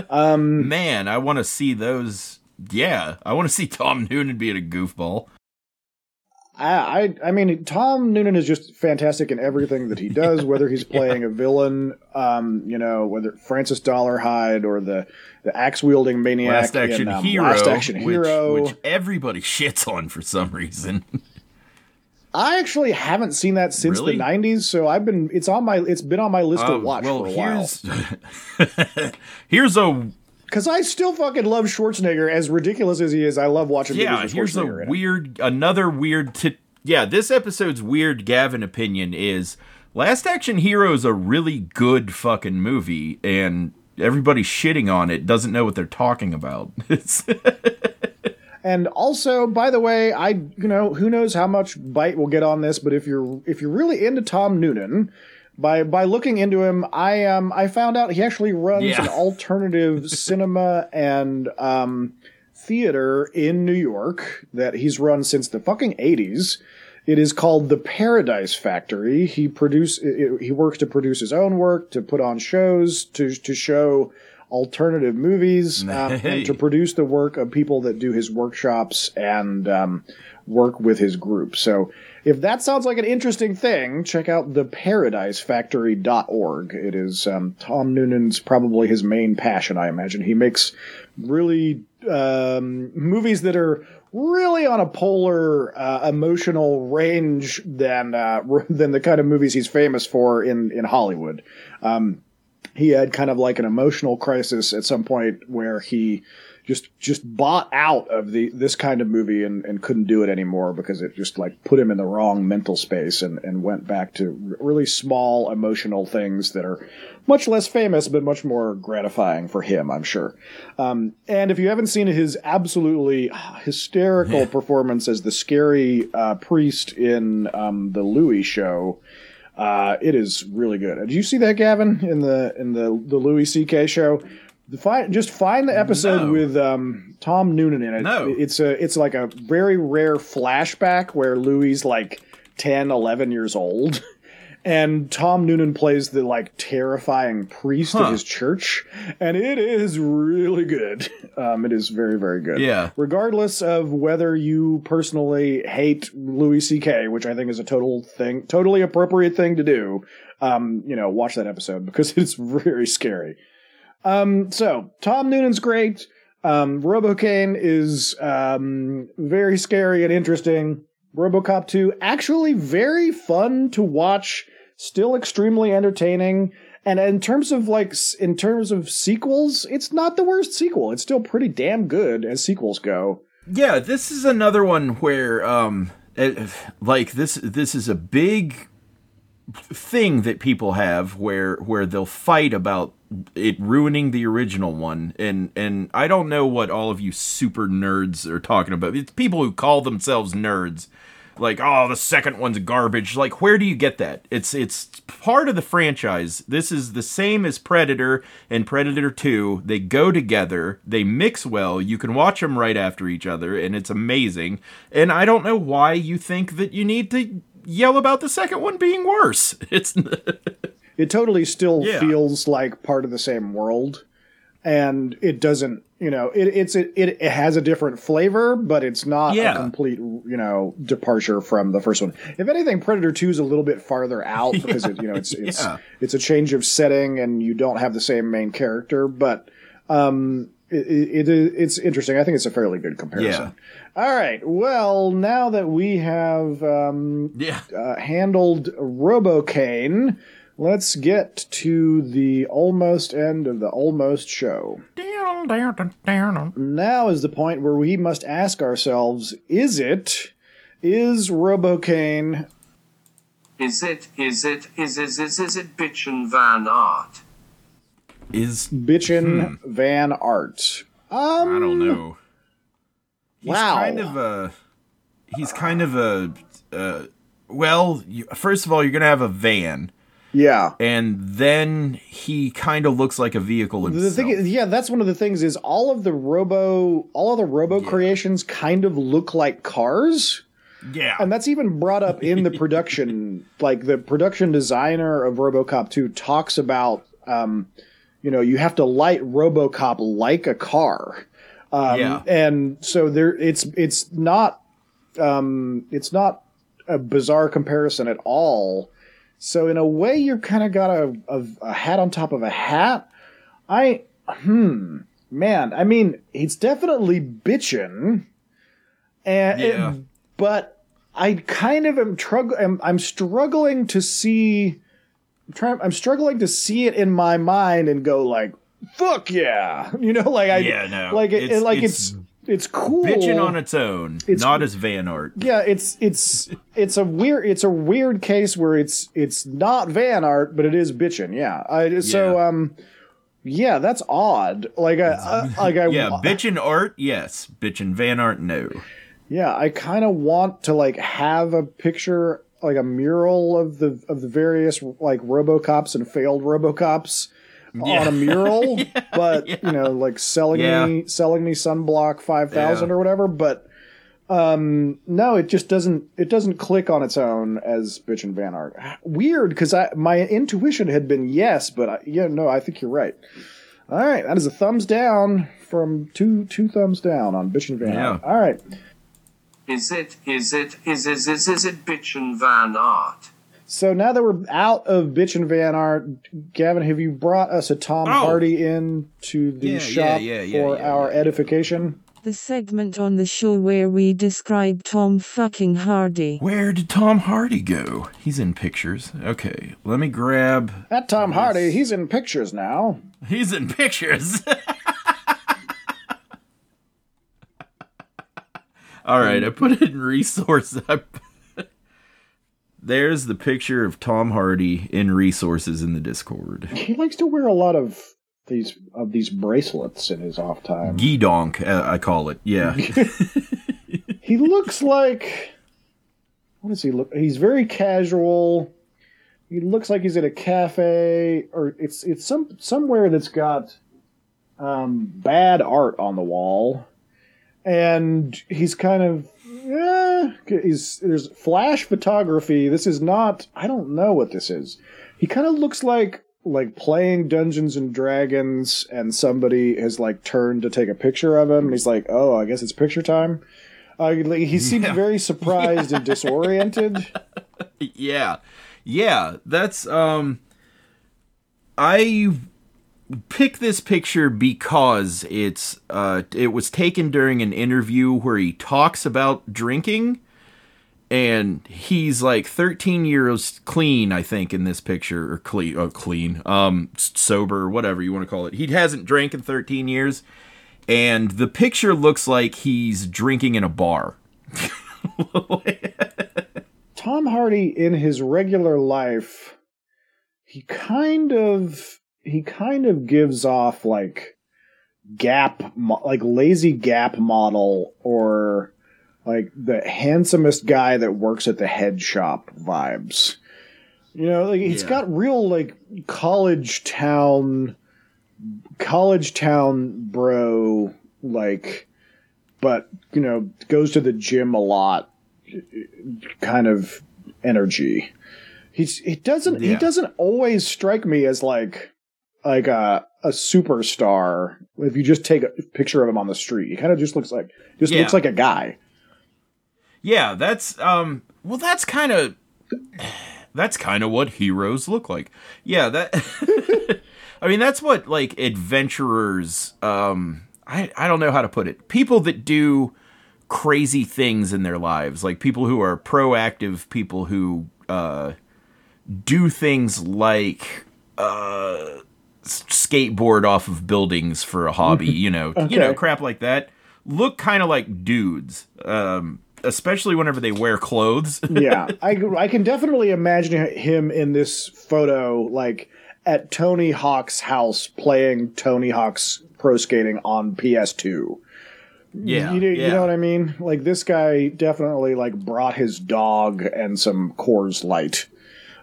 Um, Man, I want to see those. Yeah, I want to see Tom Noonan being a goofball. I, I I mean Tom Noonan is just fantastic in everything that he does, whether he's playing a villain, um, you know, whether Francis Dollarhyde or the the axe wielding maniac, Last Action in, um, Hero, Last Action which, Hero. which everybody shits on for some reason. I actually haven't seen that since Really? the '90s, so I've been it's on my it's been on my list to Um, watch well, for a while. here's here's a Because I still fucking love Schwarzenegger, as ridiculous as he is. I love watching. yeah. Here's a weird, another weird. T- yeah, this episode's weird Gavin opinion is Last Action Hero is a really good fucking movie, and everybody shitting on it doesn't know what they're talking about. It's And also, by the way, I you know who knows how much bite we'll get on this, but if you're if you're really into Tom Noonan, by by looking into him, I um I found out he actually runs Yeah. an alternative cinema and um theater in New York that he's run since the fucking eighties. It is called the Paradise Factory. He produce he works to produce his own work, to put on shows, to to show alternative movies, um, Hey. and to produce the work of people that do his workshops and um, work with his group. So if that sounds like an interesting thing, check out theparadisefactory.org. It is um, Tom Noonan's probably his main passion, I imagine. He makes really um, movies that are really on a polar uh, emotional range than uh, than the kind of movies he's famous for in in Hollywood. Um, he had kind of like an emotional crisis at some point where he just just bought out of the this kind of movie and, and couldn't do it anymore because it just like put him in the wrong mental space and, and went back to really small emotional things that are much less famous but much more gratifying for him I'm sure. Um, and if you haven't seen his absolutely hysterical performance as the scary uh, priest in um, the Louis show uh, it is really good. Did you see that, Gavin, in the in the the Louis C.K. show? Just find the episode No. with um, Tom Noonan in it. No. It's a it's like a very rare flashback where Louis like 10, 11 years old. And Tom Noonan plays the like terrifying priest Huh. of his church, and it is really good. Um, it is very, very good. Yeah. Regardless of whether you personally hate Louis C.K., which I think is a total thing, totally appropriate thing to do, um, you know, watch that episode because it's very scary. Um, so Tom Noonan's great. Um, Robo Cain is um, very scary and interesting. RoboCop 2 actually very fun to watch, still extremely entertaining. And in terms of like in terms of sequels, it's not the worst sequel. It's still pretty damn good as sequels go. Yeah, this is another one where, um, eh, like this, this is a big thing that people have where where they'll fight about it ruining the original one, and and I don't know what all of you super nerds are talking about. It's people who call themselves nerds. Like, oh, the second one's garbage. Like, where do you get that? It's it's part of the franchise. This is the same as Predator and Predator 2. They go together, they mix well. You can watch them right after each other, and it's amazing. And I don't know why you think that you need to yell about the second one being worse. It's It totally still Yeah. feels like part of the same world, and it doesn't. You know, it, it's it, it has a different flavor, but it's not Yeah. a complete you know departure from the first one. If anything, Predator Two is a little bit farther out because it, you know it's it's Yeah. it's a change of setting and you don't have the same main character, but um, it, it, it it's interesting. I think it's a fairly good comparison. Yeah. All right. Well, now that we have um, yeah. uh, handled Robo Cain, let's get to the almost end of the almost show. Now is the point where we must ask ourselves: Is it? Is Robo Cain? Is it, is it, is it, is, is it Bitchin' Van Art? Is Bitchin' Van Art? Um, I don't know. He's Wow. kind of a. He's kind of a. Uh, well, you, first of all, you're gonna have a van, Yeah. and then he kind of looks like a vehicle himself. The thing is, yeah, that's one of the things is all of the robo, all of the robo creations kind of look like cars. Yeah. And that's even brought up in the production. like the production designer of RoboCop 2 talks about, um, you know, you have to light RoboCop like a car. Um, Yeah. And so there, it's it's not, um, it's not a bizarre comparison at all. So in a way, you're kind of got a, a, a hat on top of a hat. I, hmm, man. I mean, he's definitely bitching, and Yeah. but I kind of am, trug- am I'm struggling to see. I'm, trying, I'm struggling to see it in my mind and go like, "Fuck yeah!" You know, like I Yeah, no. like it, It's- like it's it's it's cool. Bitching on its own, It's- not as van art. Yeah, it's it's it's a weird it's a weird case where it's it's not van art, but it is bitching. Yeah, I so Yeah. um, yeah, that's odd. Like I, I like I Yeah, bitchin' art, yes. Bitchin' van art, no. yeah, I kind of want to like have a picture like a mural of the of the various like RoboCops and failed RoboCops on a mural, but you know, like selling Yeah. me selling me sunblock five thousand Yeah. or whatever. But um, no, it just doesn't it doesn't click on its own as bitch and van art. Weird because I my intuition had been yes, but I, yeah, no, I think you're right. All right, that is a thumbs down from two two thumbs down on bitch and van Yeah. art. All right. Is it, is it, is is is is it and van art? So now that we're out of bitch and van art, Gavin, have you brought us a Tom Oh. Hardy in to the Yeah, yeah, shop yeah, yeah, for yeah, our edification? The segment on the show where we describe Tom fucking Hardy. Where did Tom Hardy go? He's in pictures. Okay, let me grab. That Tom Hardy, he's in pictures now. He's in pictures. All right, I put it in resource. I- There's the picture of Tom Hardy in resources in the Discord. He likes to wear a lot of these of these bracelets in his off time. Gidonk, uh, I call it. Yeah. he looks like what does he look? He's very casual. He looks like he's at a cafe or it's it's some somewhere that's got um, bad art on the wall, and he's kind of eh, he's there's flash photography. This is not. I don't know what this is. He kind of looks like like playing Dungeons and Dragons, and somebody has like turned to take a picture of him, and he's like, "Oh, I guess it's picture time." Uh, he seems Yeah. very surprised and disoriented. yeah yeah that's um i pick this picture because it's uh it was taken during an interview where he talks about drinking and he's like 13 years clean i think in this picture or clean oh, clean um sober whatever you want to call it. He hasn't drank in 13 years and the picture looks like he's drinking in a bar. Tom Hardy in his regular life, he kind of he kind of gives off like Gap, like lazy Gap model, or like the handsomest guy that works at the head shop vibes. You know, like he's Yeah. got real like college town, college town bro, like, but you know, goes to the gym a lot kind of energy. He's he doesn't he doesn't always strike me as like like a a superstar. If you just take a picture of him on the street, he kind of just looks like just Yeah. looks like a guy. Yeah, that's um well that's kind of that's kind of what heroes look like. Yeah, that I mean that's what like adventurers um I I don't know how to put it. People that do crazy things in their lives, like people who are proactive, people who uh do things like uh skateboard off of buildings for a hobby, you know, you know, crap like that. Look kind of like dudes, um, especially whenever they wear clothes. yeah, I I can definitely imagine him in this photo, like at Tony Hawk's house playing Tony Hawk's pro skating on PS2. yeah, you, know- yeah. you know what I mean? Like this guy definitely like brought his dog and some Coors Light.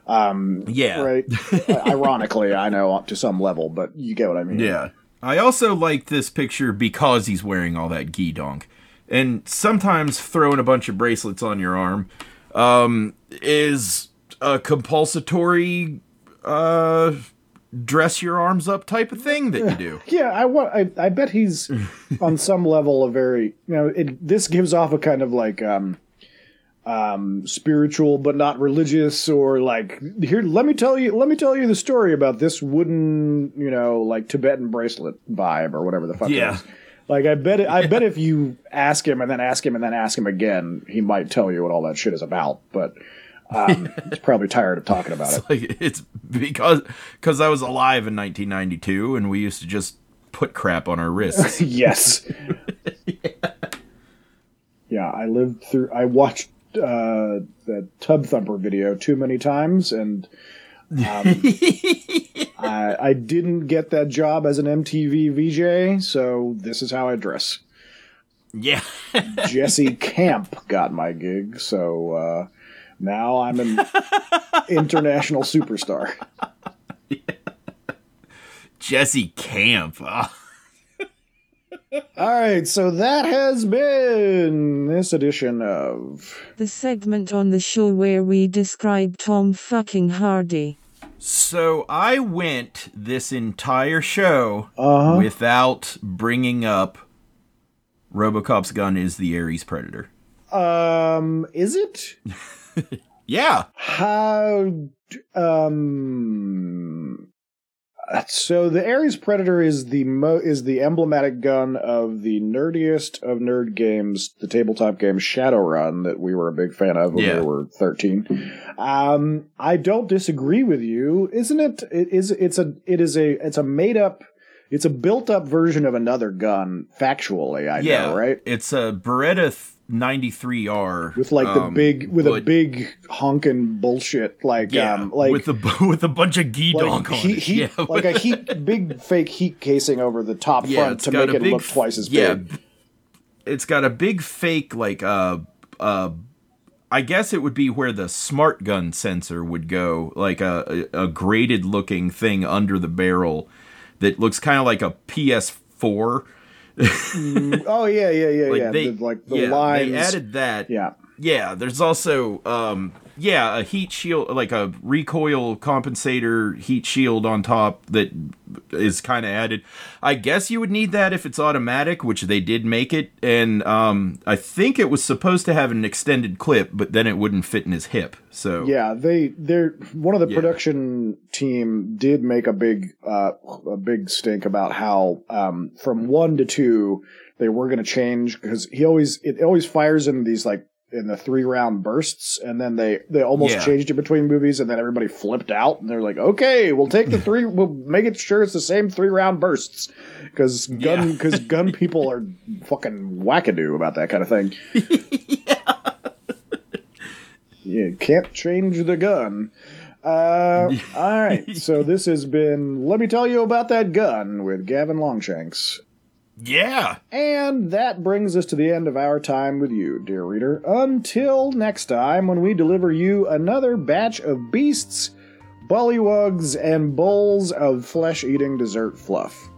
Um, Yeah. right. Ironically, I know to some level, but you get what I mean. Yeah. I also like this picture because he's wearing all that gi donk. and sometimes throwing a bunch of bracelets on your arm um, is a compulsory uh, dress your arms up type of thing that you do. Yeah, I want. I, I bet he's on some level a very you know. It, this gives off a kind of like um, um, spiritual but not religious, or like here. Let me tell you. Let me tell you the story about this wooden, you know, like Tibetan bracelet vibe or whatever the fuck. Yeah. is. Like I bet. I bet if you ask him and then ask him and then ask him again, he might tell you what all that shit is about. But um, he's probably tired of talking about it. Like it's because because I was alive in 1992 and we used to just put crap on our wrists. yes. yeah. I lived through. I watched uh, the Tub Thumper video too many times, and um, I, I didn't get that job as an MTV VJ, so this is how I dress. yeah. Jesse Camp got my gig, so uh, now I'm an international superstar. Jesse Camp. Ah. All right, so that has been this edition of The segment on the show where we describe Tom fucking Hardy. So I went this entire show Uh-huh. without bringing up RoboCop's gun is the Ares Predator. Um, is it? Yeah. How? Um. So the Ares Predator is the mo is the emblematic gun of the nerdiest of nerd games, the tabletop game Shadowrun that we were a big fan of when Yeah. we were thirteen. Um, I don't disagree with you, isn't it? It is. It's a. It is a. It's a made up. It's a built up version of another gun, factually. I yeah. know, right? It's a Beretta 93R with like the um, big with a big honking bullshit like yeah, um like with a with a bunch of gee like donk on heat, yeah. like a heat big fake heat casing over the top Yeah, front to make it big look twice as yeah, big. it's got a big fake like uh uh I guess it would be where the smart gun sensor would go, like a, a graded looking thing under the barrel that looks kind of like a PS4. Oh yeah, yeah, yeah, Like yeah. they the, like the yeah, lines. they added that. yeah. Yeah, there's also um yeah, a heat shield like a recoil compensator heat shield on top that is kind of added. I guess you would need that if it's automatic, which they did make it and um I think it was supposed to have an extended clip, but then it wouldn't fit in his hip. So Yeah, they they're one of the Yeah. production team did make a big uh a big stink about how um from 1 to 2 they were going to change because he always it always fires in these like in the three round bursts and then they they almost Yeah. changed it between movies and then everybody flipped out and they're like okay we'll take the three we'll make it sure it's the same three round bursts because gun Yeah. because gun people are fucking wackadoo about that kind of thing yeah, you can't change the gun. Uh, all right. So this has been Let Me Tell You About That Gun with Gavin Longshanks. Yeah. And that brings us to the end of our time with you, dear reader. Until next time, when we deliver you another batch of beasts, bullywugs, and bowls of flesh eating dessert fluff.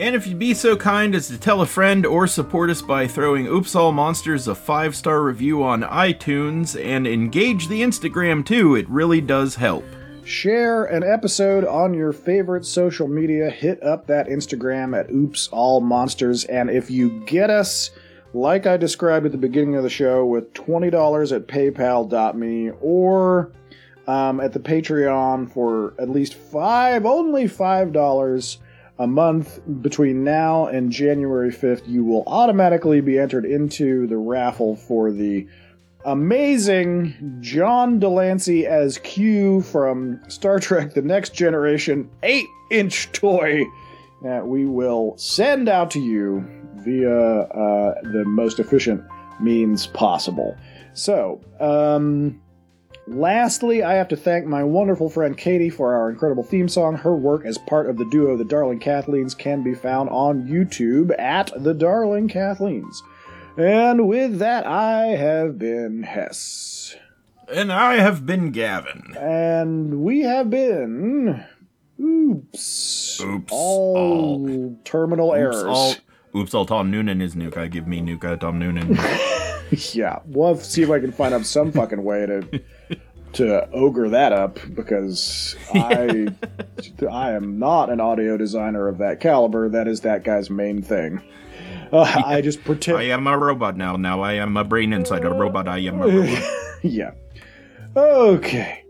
And if you'd be so kind as to tell a friend or support us by throwing Oops All Monsters a five star review on iTunes and engage the Instagram too, it really does help. Share an episode on your favorite social media. Hit up that Instagram at Oops All Monsters. And if you get us, like I described at the beginning of the show, with $20 at paypal.me or um, at the Patreon for at least five, only $5 a month between now and January 5th, you will automatically be entered into the raffle for the amazing John de Lancie as Q from Star Trek The Next Generation 8 inch toy that we will send out to you via uh, the most efficient means possible. So, um, lastly, I have to thank my wonderful friend Katie for our incredible theme song. Her work as part of the duo The Darling Kathleen's can be found on YouTube at The Darling Kathleen's. And with that, I have been Hess. And I have been Gavin. And we have been. Oops. Oops. All terminal Oops errors. all, Oops, all Tom Noonan is Nuka. Give me Nuka, Tom Noonan. yeah, we'll see if I can find out some fucking way to to ogre that up because I I am not an audio designer of that caliber. That is that guy's main thing. Uh, I just pretend. I am a robot now. Now I am a brain inside a robot. I am a robot. yeah. Okay.